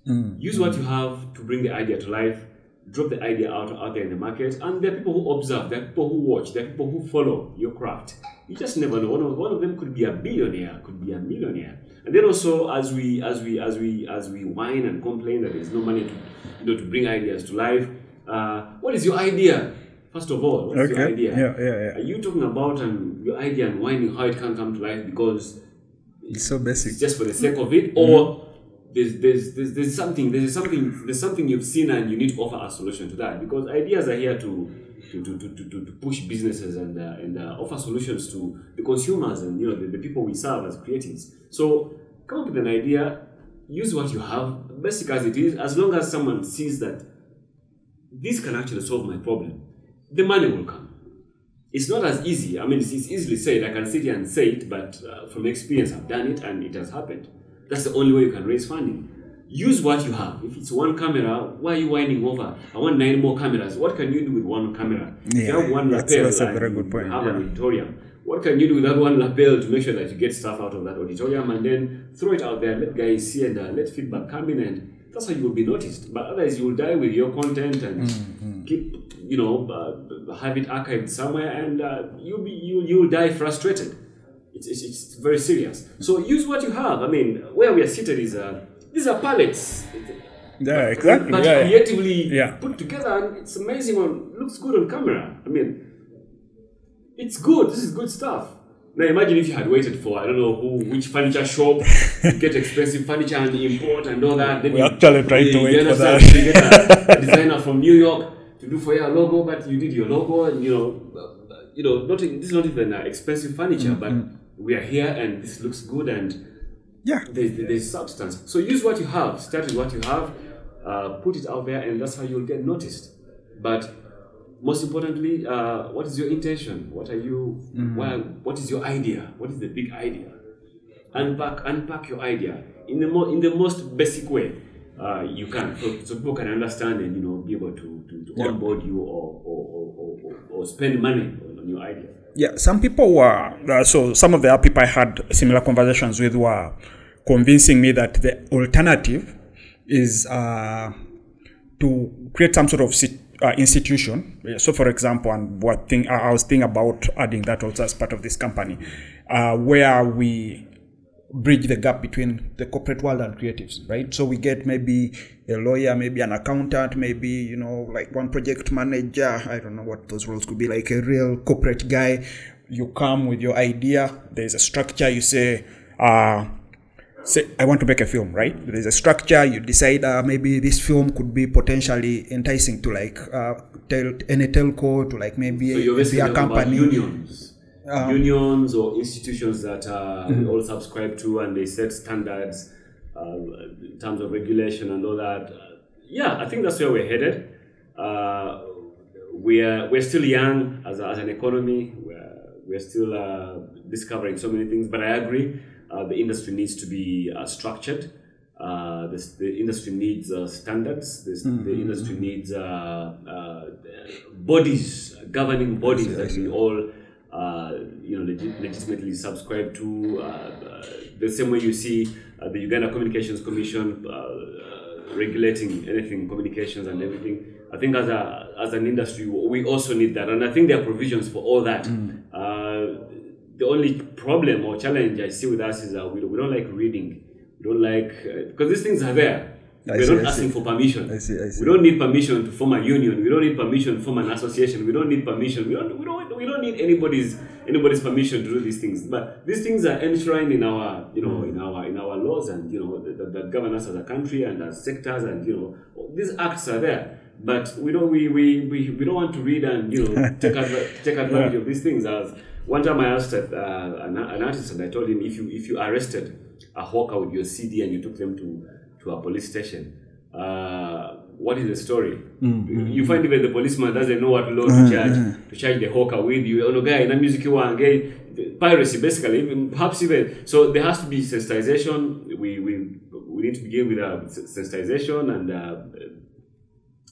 Mm, use what mm. you have to bring the idea to life. Drop the idea out out there in the market, and there are people who observe. There are people who watch. There are people who follow your craft. You just never know. One of, one of them could be a billionaire, could be a millionaire. And then also, as we as we as we as we whine and complain that there's no money to you know to bring ideas to life, uh, what is your idea? First of all, what is your idea? Yeah, yeah, yeah. Are you talking about and your idea and whining how it can't come to life because It's so basic. just for the sake of it, or there's, there's, there's, there's something there's something there's something you've seen and you need to offer a solution to that because ideas are here to to, to, to, to, to, to push businesses and uh, and uh, offer solutions to the consumers and you know the, the people we serve as creatives. So come up with an idea, use what you have, basic as it is, as long as someone sees that this can actually solve my problem, the money will come it's not as easy. I mean, it's, it's easily said. I can sit here and say it, but uh, from experience, I've done it and it has happened. That's the only way you can raise funding. use what you have. If it's one camera, why are you winding over? I want nine more cameras. What can you do with one camera? if you have one that's- lapel, that's a very good point, Have yeah. an auditorium. What can you do with that one lapel to make sure that you get stuff out of that auditorium and then throw it out there, let guys see and uh, let feedback come in and that's how you will be noticed. But otherwise, you will die with your content and Mm, keep, you know, uh, have it archived somewhere and uh, you'll be you you'll die frustrated. It's, it's, it's very serious. So use what you have. I mean, where we are seated is uh, these are pallets, Yeah, exactly. but yeah, creatively Yeah. put together, and it's amazing. On looks good on camera. I mean, it's good. This is good stuff. Now imagine if you had waited for I don't know who which furniture shop to get expensive furniture and import and all that. Then We you- actually tried to wait for that. A, a designer from New York do for your logo, but you did your logo, and you know, uh, you know, not this is not even uh, expensive furniture, Mm-hmm. but we are here and this looks good and Yeah. there's, there's substance. So use what you have, start with what you have, uh, put it out there, and that's how you'll get noticed. But most importantly, uh, what is your intention? What are you? Why, what is your idea? What is the big idea? Unpack, unpack your idea in the mo- in the most basic way uh, you can, so, people can understand and you know be able to, to, to onboard you or or, or, or, or, spend money on your idea. Yeah, some people were uh, so some of the people I had similar conversations with were convincing me that the alternative is uh, to create some sort of sit, uh, institution. Yeah, So, for example, and what thing I I was thinking about adding that also as part of this company, uh, where we bridge the gap between the corporate world and creatives, right? So we get maybe a lawyer, maybe an accountant, maybe you know like one project manager. I don't know what those roles could be. Like a real corporate guy. You come with your idea. There's a structure. You say. Uh, say I want to make a film, right? There's a structure. You decide uh, maybe this film could be potentially enticing to like uh, tel- any telco to like maybe So a, a company. unions. Unions or institutions that uh, we all subscribe to and they set standards uh, in terms of regulation and all that. Uh, yeah, I think that's where we're headed. Uh, we're, we're still young as, a, as an economy. We're, we're still uh, discovering so many things, but I agree uh, the industry needs to be uh, structured. Uh, this, the industry needs uh, standards. This, The industry needs uh, uh, bodies, governing bodies that we all, you know, legit, legitimately subscribe to. Uh, uh, the same way you see uh, the Uganda Communications Commission uh, uh, regulating anything communications and everything. I think as a as an industry, we also need that, and I think there are provisions for all that. Uh, the only problem or challenge I see with us is that we, we don't like reading. We don't like uh, because these things are there. I We're see, not I asking see. for permission. I see, I see. We don't need permission to form a union. We don't need permission to form an association. We don't need permission. We don't. We don't. We don't need anybody's anybody's permission to do these things. But these things are enshrined in our, you know, in our in our laws and you know that, that govern us as a country and as sectors and you know these acts are there. But we don't. We we, we, we don't want to read and you know take take advantage of these things. As one time I asked uh, an, an artist and I told him if you if you arrested a hawker with your CD and you took them to to a police station. Uh, what is the story? You find even the policeman doesn't know what law to charge to charge the hawker with you. Oh, no guy, na music you want, guy, piracy basically. Even, perhaps even so, there has to be sensitization. We we we need to begin with uh, sensitization and uh,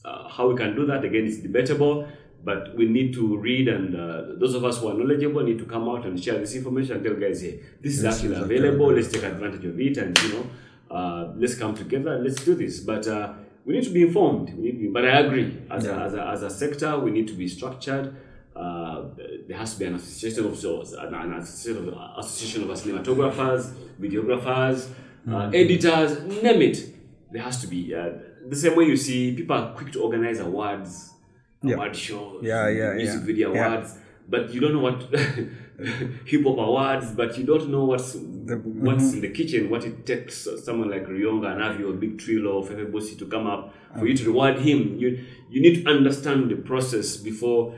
uh, how we can do that again is debatable. But we need to read, and uh, those of us who are knowledgeable need to come out and share this information and tell guys, hey, this is actually available. Let's take advantage of it, and you know, uh, let's come together. Let's do this. But uh, we need to be informed. We need to be, but I agree. As, a, as, a, as a sector, we need to be structured. Uh, there has to be an association of sorts, an, an association of, association of cinematographers, videographers, uh, editors, name it. There has to be. Uh, the same way you see people are quick to organize awards, Yeah. award shows, Yeah, yeah, music yeah. video Yeah. awards, but you don't know what hip hop awards, but you don't know what's what's mm-hmm. in the kitchen, what it takes someone like Ruyonga and Navio, a Big Trillo, or Feffe Bussi to come up for you to reward him. You you need to understand the process before.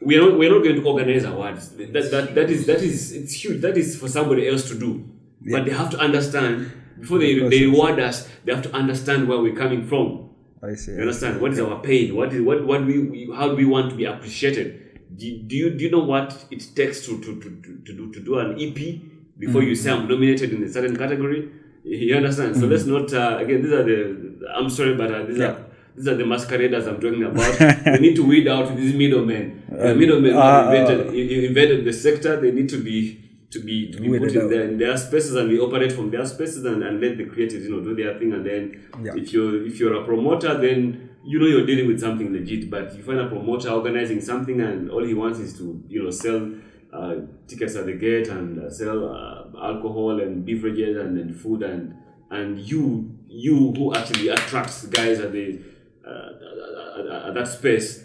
We are not, we're not going to organize awards. That, that, that is that is it's huge. That is for somebody else to do. But they have to understand before they, they reward us. They have to understand where we're coming from. I see. You understand? What is our pain? What is what what we, we how do we want to be appreciated? Do, do you do you know what it takes to, to, to, to do to do an EP before you say I'm nominated in a certain category? You understand? So let's not uh, again. These are the. I'm sorry, but uh, these Yeah. are these are the masqueraders I'm talking about. we need to weed out these middlemen. The middlemen who uh, invented, i- invaded the sector. They need to be to be to be put in their, in their spaces, and we operate from their spaces, and, and let the creators, you know, do their thing. And then Yeah. if you're if you're a promoter, then you know you're dealing with something legit. But you find a promoter organizing something, and all he wants is to you know sell uh, tickets at the gate and uh, sell uh, alcohol and beverages and, and food and and you you who actually attracts guys at the uh, at, at, at that space.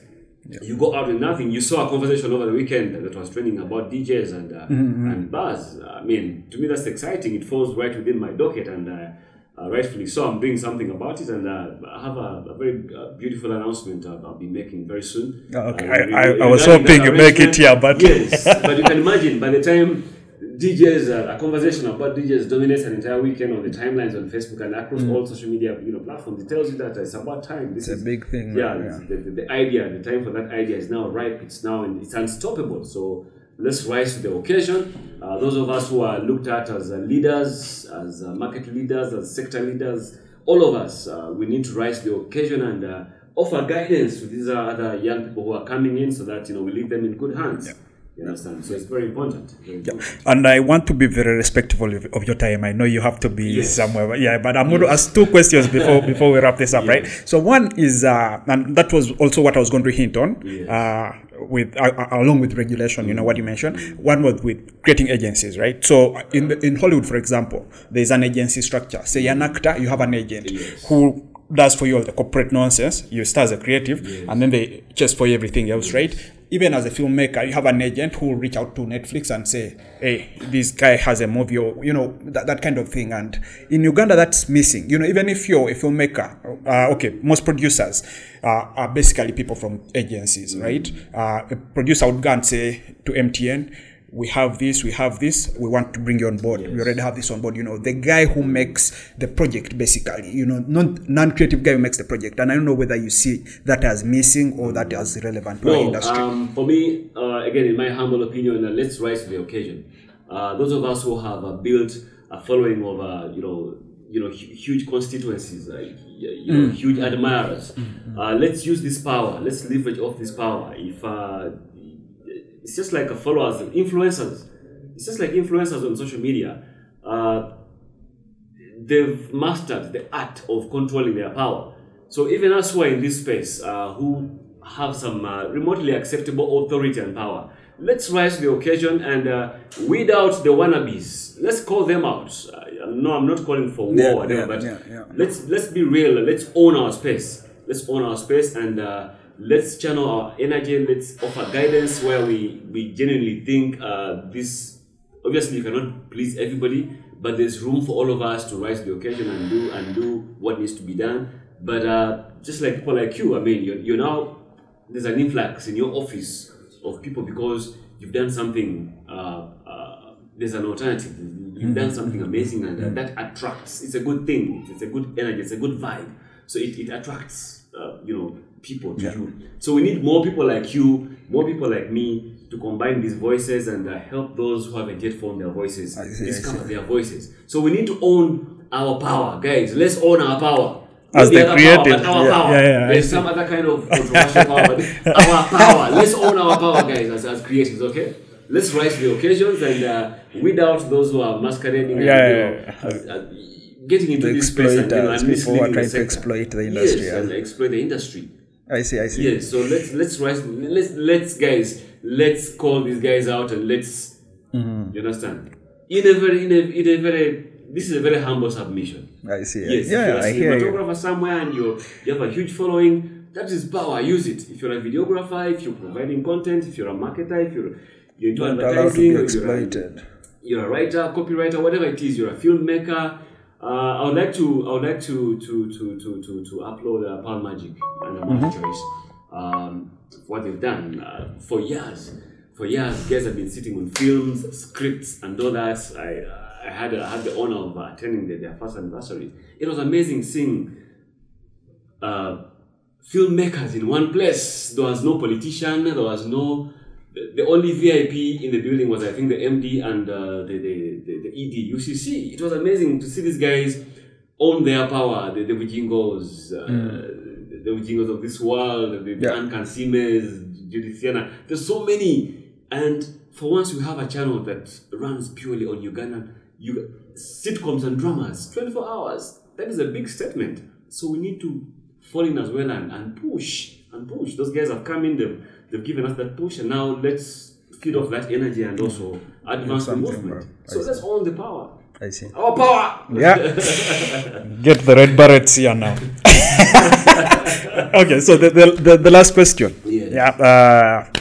You go out with nothing. You saw a conversation over the weekend that was trending about DJs and uh, and bars. I mean, to me that's exciting. It falls right within my docket, and uh, rightfully so. I'm doing something about it, and uh, I have a, a very uh, beautiful announcement uh, I'll be making very soon. Oh, okay. Uh, I- I- I was hoping you make it here, but- yes, but you can imagine by the time DJs, uh, a conversation about DJs dominates an entire weekend on the timelines on Facebook and across all social media you know platforms. It tells you that it's about time. This Mm. It's a big thing, Yeah, yeah. The, the, the idea, the time for that idea is now ripe. It's now and it's unstoppable. So let's rise to the occasion. Uh, those of us who are looked at as uh, leaders, as uh, market leaders, as sector leaders, all of us, uh, we need to rise to the occasion and uh, offer guidance to these other young people who are coming in, so that you know we leave them in good hands. You understand? So it's very important. Very important. And I want to be very respectful of, of your time. I know you have to be Yes. somewhere. Yeah, but I'm going to ask two questions before before we wrap this up, right? So one is, uh, and that was also what I was going to hint on, Yes. uh, with uh, uh, along with regulation. You know what you mentioned. One was with creating agencies, right? So in the, in Hollywood, for example, there is an agency structure. Say you're an actor, you have an agent Yes. who does for you all the corporate nonsense. You start as a creative, and then they just for you everything else, right? Even as a filmmaker, you have an agent who will reach out to Netflix and say, "Hey, this guy has a movie," or you know that, that kind of thing. And in Uganda, that's missing. You know, even if you're a filmmaker, uh, okay, most producers uh, are basically people from agencies, right? Uh, a producer would go and say to MTN, we have this, we have this, we want to bring you on board. We already have this on board. You know, the guy who makes the project, basically, you know, non non creative guy who makes the project. And I don't know whether you see that as missing or that as relevant to our industry. um, for me, uh, again, in my humble opinion, uh, let's rise to the occasion. Uh, those of us who have uh, built a following of, uh, you know, you know, hu- huge constituencies, uh, you know, huge admirers. Uh, let's use this power. Let's leverage off this power. If uh, it's just like a followers, influencers. It's just like influencers on social media. Uh, they've mastered the art of controlling their power. So even us who are in this space, uh, who have some uh, remotely acceptable authority and power, let's rise to the occasion and uh, weed out the wannabes. Let's call them out. Uh, no, I'm not calling for war, Yeah, whatever, yeah, but yeah, yeah. let's let's be real. Let's own our space. Let's own our space and uh, let's channel our energy. Let's offer guidance where we we genuinely think uh, this. Obviously, you cannot please everybody, but there's room for all of us to rise to the occasion and do and do what needs to be done. But uh, just like people like you, I mean, you're, you're now there's an influx in your office of people because you've done something. Uh, uh, there's an alternative. You've done something amazing, and that attracts. It's a good thing. It's a good energy. It's a good vibe. So it, it attracts, uh, you know, people to you. So we need more people like you, more people like me to combine these voices and uh, help those who haven't yet found their voices see, discover their voices. So we need to own our power, guys. Let's own our power. As Not the other power, Yeah, power. yeah, yeah, There's some other kind of controversial power, but our power. Let's own our power, guys, as, as creatives, okay? Let's rise to the occasions and uh, weed out those who are masquerading Yeah, and you know, yeah. as- getting into The this space and, you know, and misleading the trying to exploit the industry, Yes, yeah. and exploit the industry. I see, I see. Yes, so let's let's rise. Let's let's guys. Let's call these guys out and let's. Mm-hmm. You understand? In a very in a, in a very. This is a very humble submission. I see. Yes, yeah, if you're a you. cinematographer somewhere and you you have a huge following, that is power. Use it. If you're a videographer, if you're providing content, if you're a marketer, if you're you're into Not allowed to advertising, be you're a- you're a writer, copywriter, whatever it is, you're a filmmaker. Uh, I would like to I would like to to to to to, to upload uh, Pearl Magic and Amanda Choice. Um, what they've done uh, for years, for years, guys have been sitting on films, scripts, and all that. I I had I had the honor of attending their, their first anniversary. It was amazing seeing uh, filmmakers in one place. There was no politician. There was no the, only VIP in the building was I think the MD and uh, the, the, the the ED UCC. It was amazing to see these guys own their power. The the Vijingos, uh, the Vijingos of this world, the. Yeah. Ankan Simes, Judith Siena. There's so many, and for once we have a channel that runs purely on Ugandan you, sitcoms and dramas, 24 hours. That is a big statement. So we need to fall in as well and, and push and push. Those guys have come in, they've, they've given us that push, and now let's feed off that energy and also advance the movement. So let's own the power. I see. Our power! Yeah. Get the red berets here now. okay, so the, the, the, the last question. Yes. Yeah. Uh,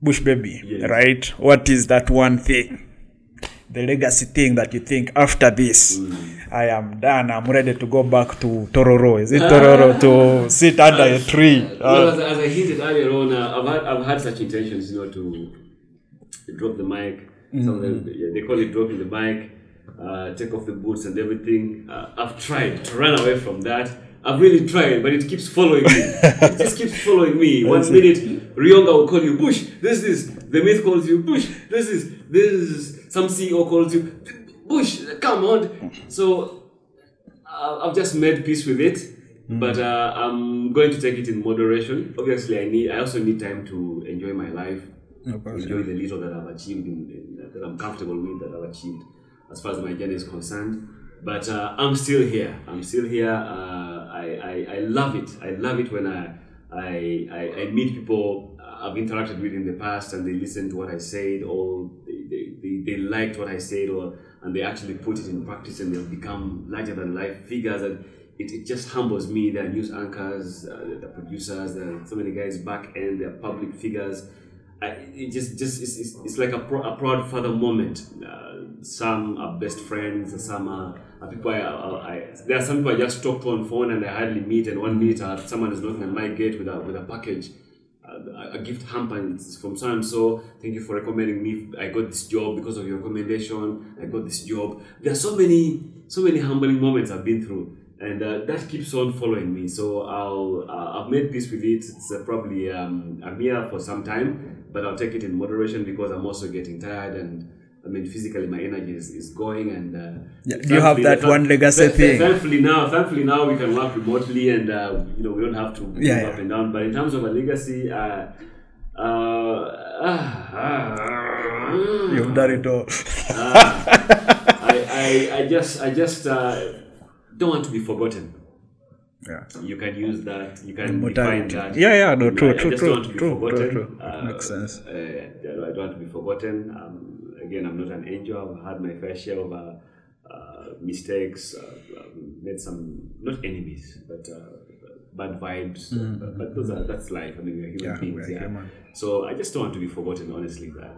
Bush baby, Yes. right? What is that one thing? The legacy thing that you think after this, Mm. I am done. I'm ready to go back to Tororo. Is it Tororo to sit under a tree? well, Uh, as, as I hinted earlier on, uh, I've, had, I've had such intentions, you know, to drop the mic. Some of them, yeah, they call it dropping the mic, uh, take off the boots and everything. Uh, I've tried to run away from that. I've really tried, but it keeps following me. it just keeps following me. One minute, Ruyonga will call you Bush. This is the myth calls you Bush. This is this is some CEO calls you Bush. Come on. So uh, I've just made peace with it, but uh, I'm going to take it in moderation. Obviously, I need. I also need time to enjoy my life, enjoy the little that I've achieved, in, in, that I'm comfortable with, that I've achieved, as far as my journey is concerned. But uh, I'm still here. I'm still here. Uh, I, I I love it. I love it when I I I, I meet people I've interacted with in the past and they listened to what I said or they, they, they, they liked what I said or and they actually put it in practice and they've become larger than life figures and it, it just humbles me. There are news anchors, uh, the producers, there are so many guys back end, there are public figures. I, it just just it's, it's, it's like a, pro, a proud father moment. Uh, some are best friends, some are, people I, I, I there are some people I just talk to on phone and I hardly meet. And one uh, someone is knocking on my gate with a with a package, a gift hamper and it's from so and so. Thank you for recommending me. I got this job because of your recommendation. I got this job. There are so many so many humbling moments I've been through and uh, that keeps on following me. So I'll uh, I've made peace with it. It's uh, probably um, I'm here for some time, but I'll take it in moderation because I'm also getting tired and. I mean, physically, my energy is, is going, and uh, Yeah, you have that one legacy thank- thing? Thankfully now, thankfully now we can work remotely, and uh, you know we don't have to move Yeah, up yeah. and down. But in terms of a legacy, uh, uh, ah, You've done it all. I, I, I just I just uh, don't want to be forgotten. Yeah. You can use that. You can define that. Yeah, yeah, no, true, I, true, I true, don't want to be true, true, true. Uh, Makes sense. Uh, I don't want to be forgotten. Um, again, I'm not an angel. I've had my fair share of uh, uh, mistakes. Made some not enemies, but uh, bad vibes. But, but those are that's life. I mean, we're human Mm-hmm. Yeah, beings. we're Yeah. human. So I just don't want to be forgotten. Honestly, Uh,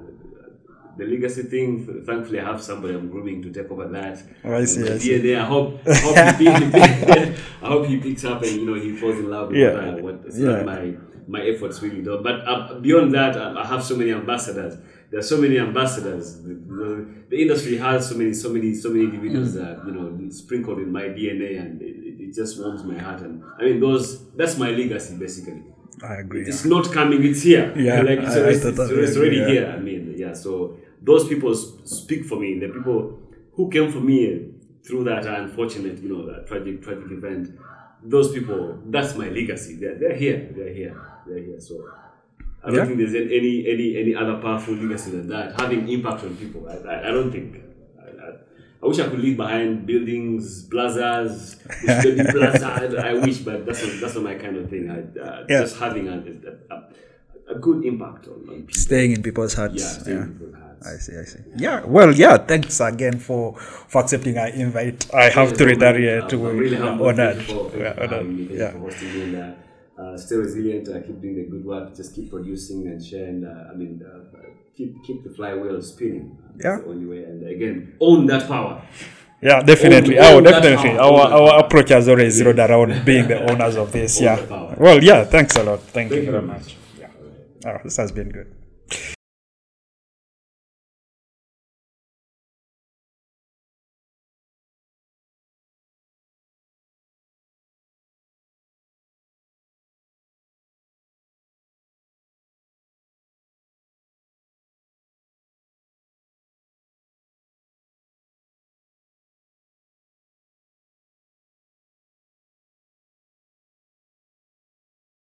the legacy thing. Thankfully, I have somebody I'm grooming to take over that. Oh, I see, I see. I hope. Hope, he, I hope he picks up and you know he falls in love with Yeah. what, I, what Yeah. my my efforts really do. But uh, beyond that, I, I have so many ambassadors. There are so many ambassadors. The, the, the industry has so many, so many, so many individuals Mm. that you know sprinkled in my DNA, and it, it- just warms my heart. And I mean, those that's my legacy basically. I agree. It's not coming; it's here. Yeah, like it's, I- I already, totally it's already yeah. here. I mean, yeah. So those people speak for me. The people who came for me through that unfortunate, you know, that tragic, tragic event. Those people, that's my legacy. They're, they're here. They're here. They're here. So I don't Yeah. think there's any any any other powerful legacy than that. Having impact on people. I, I, I don't think. I, I, I wish I could leave behind buildings, plazas, plaza. I, I wish, but that's not, that's not my kind of thing. I, uh, Yeah. Just having a, a, a, good impact on, on people. Staying in people's hearts. Yeah, Yeah. I see, I see. Yeah, well, yeah, thanks again for for accepting our invite. I have to reiterate, I'm we really are honored. Thank you for, We are thank you for having me. honored. Yeah. You for hosting me. And, uh, uh, stay resilient. Uh, keep doing the good work. Just keep producing and sharing. Uh, I mean, uh, keep keep the flywheel spinning. That's Yeah. the only way. And again, own that power. Yeah, definitely. Own- Oh, own definitely. power, Our our approach has always zeroed around being the owners of this. Own Yeah. Well, yeah. Thanks a lot. Thank, Thank you very very much. Yeah. Oh, this has been good.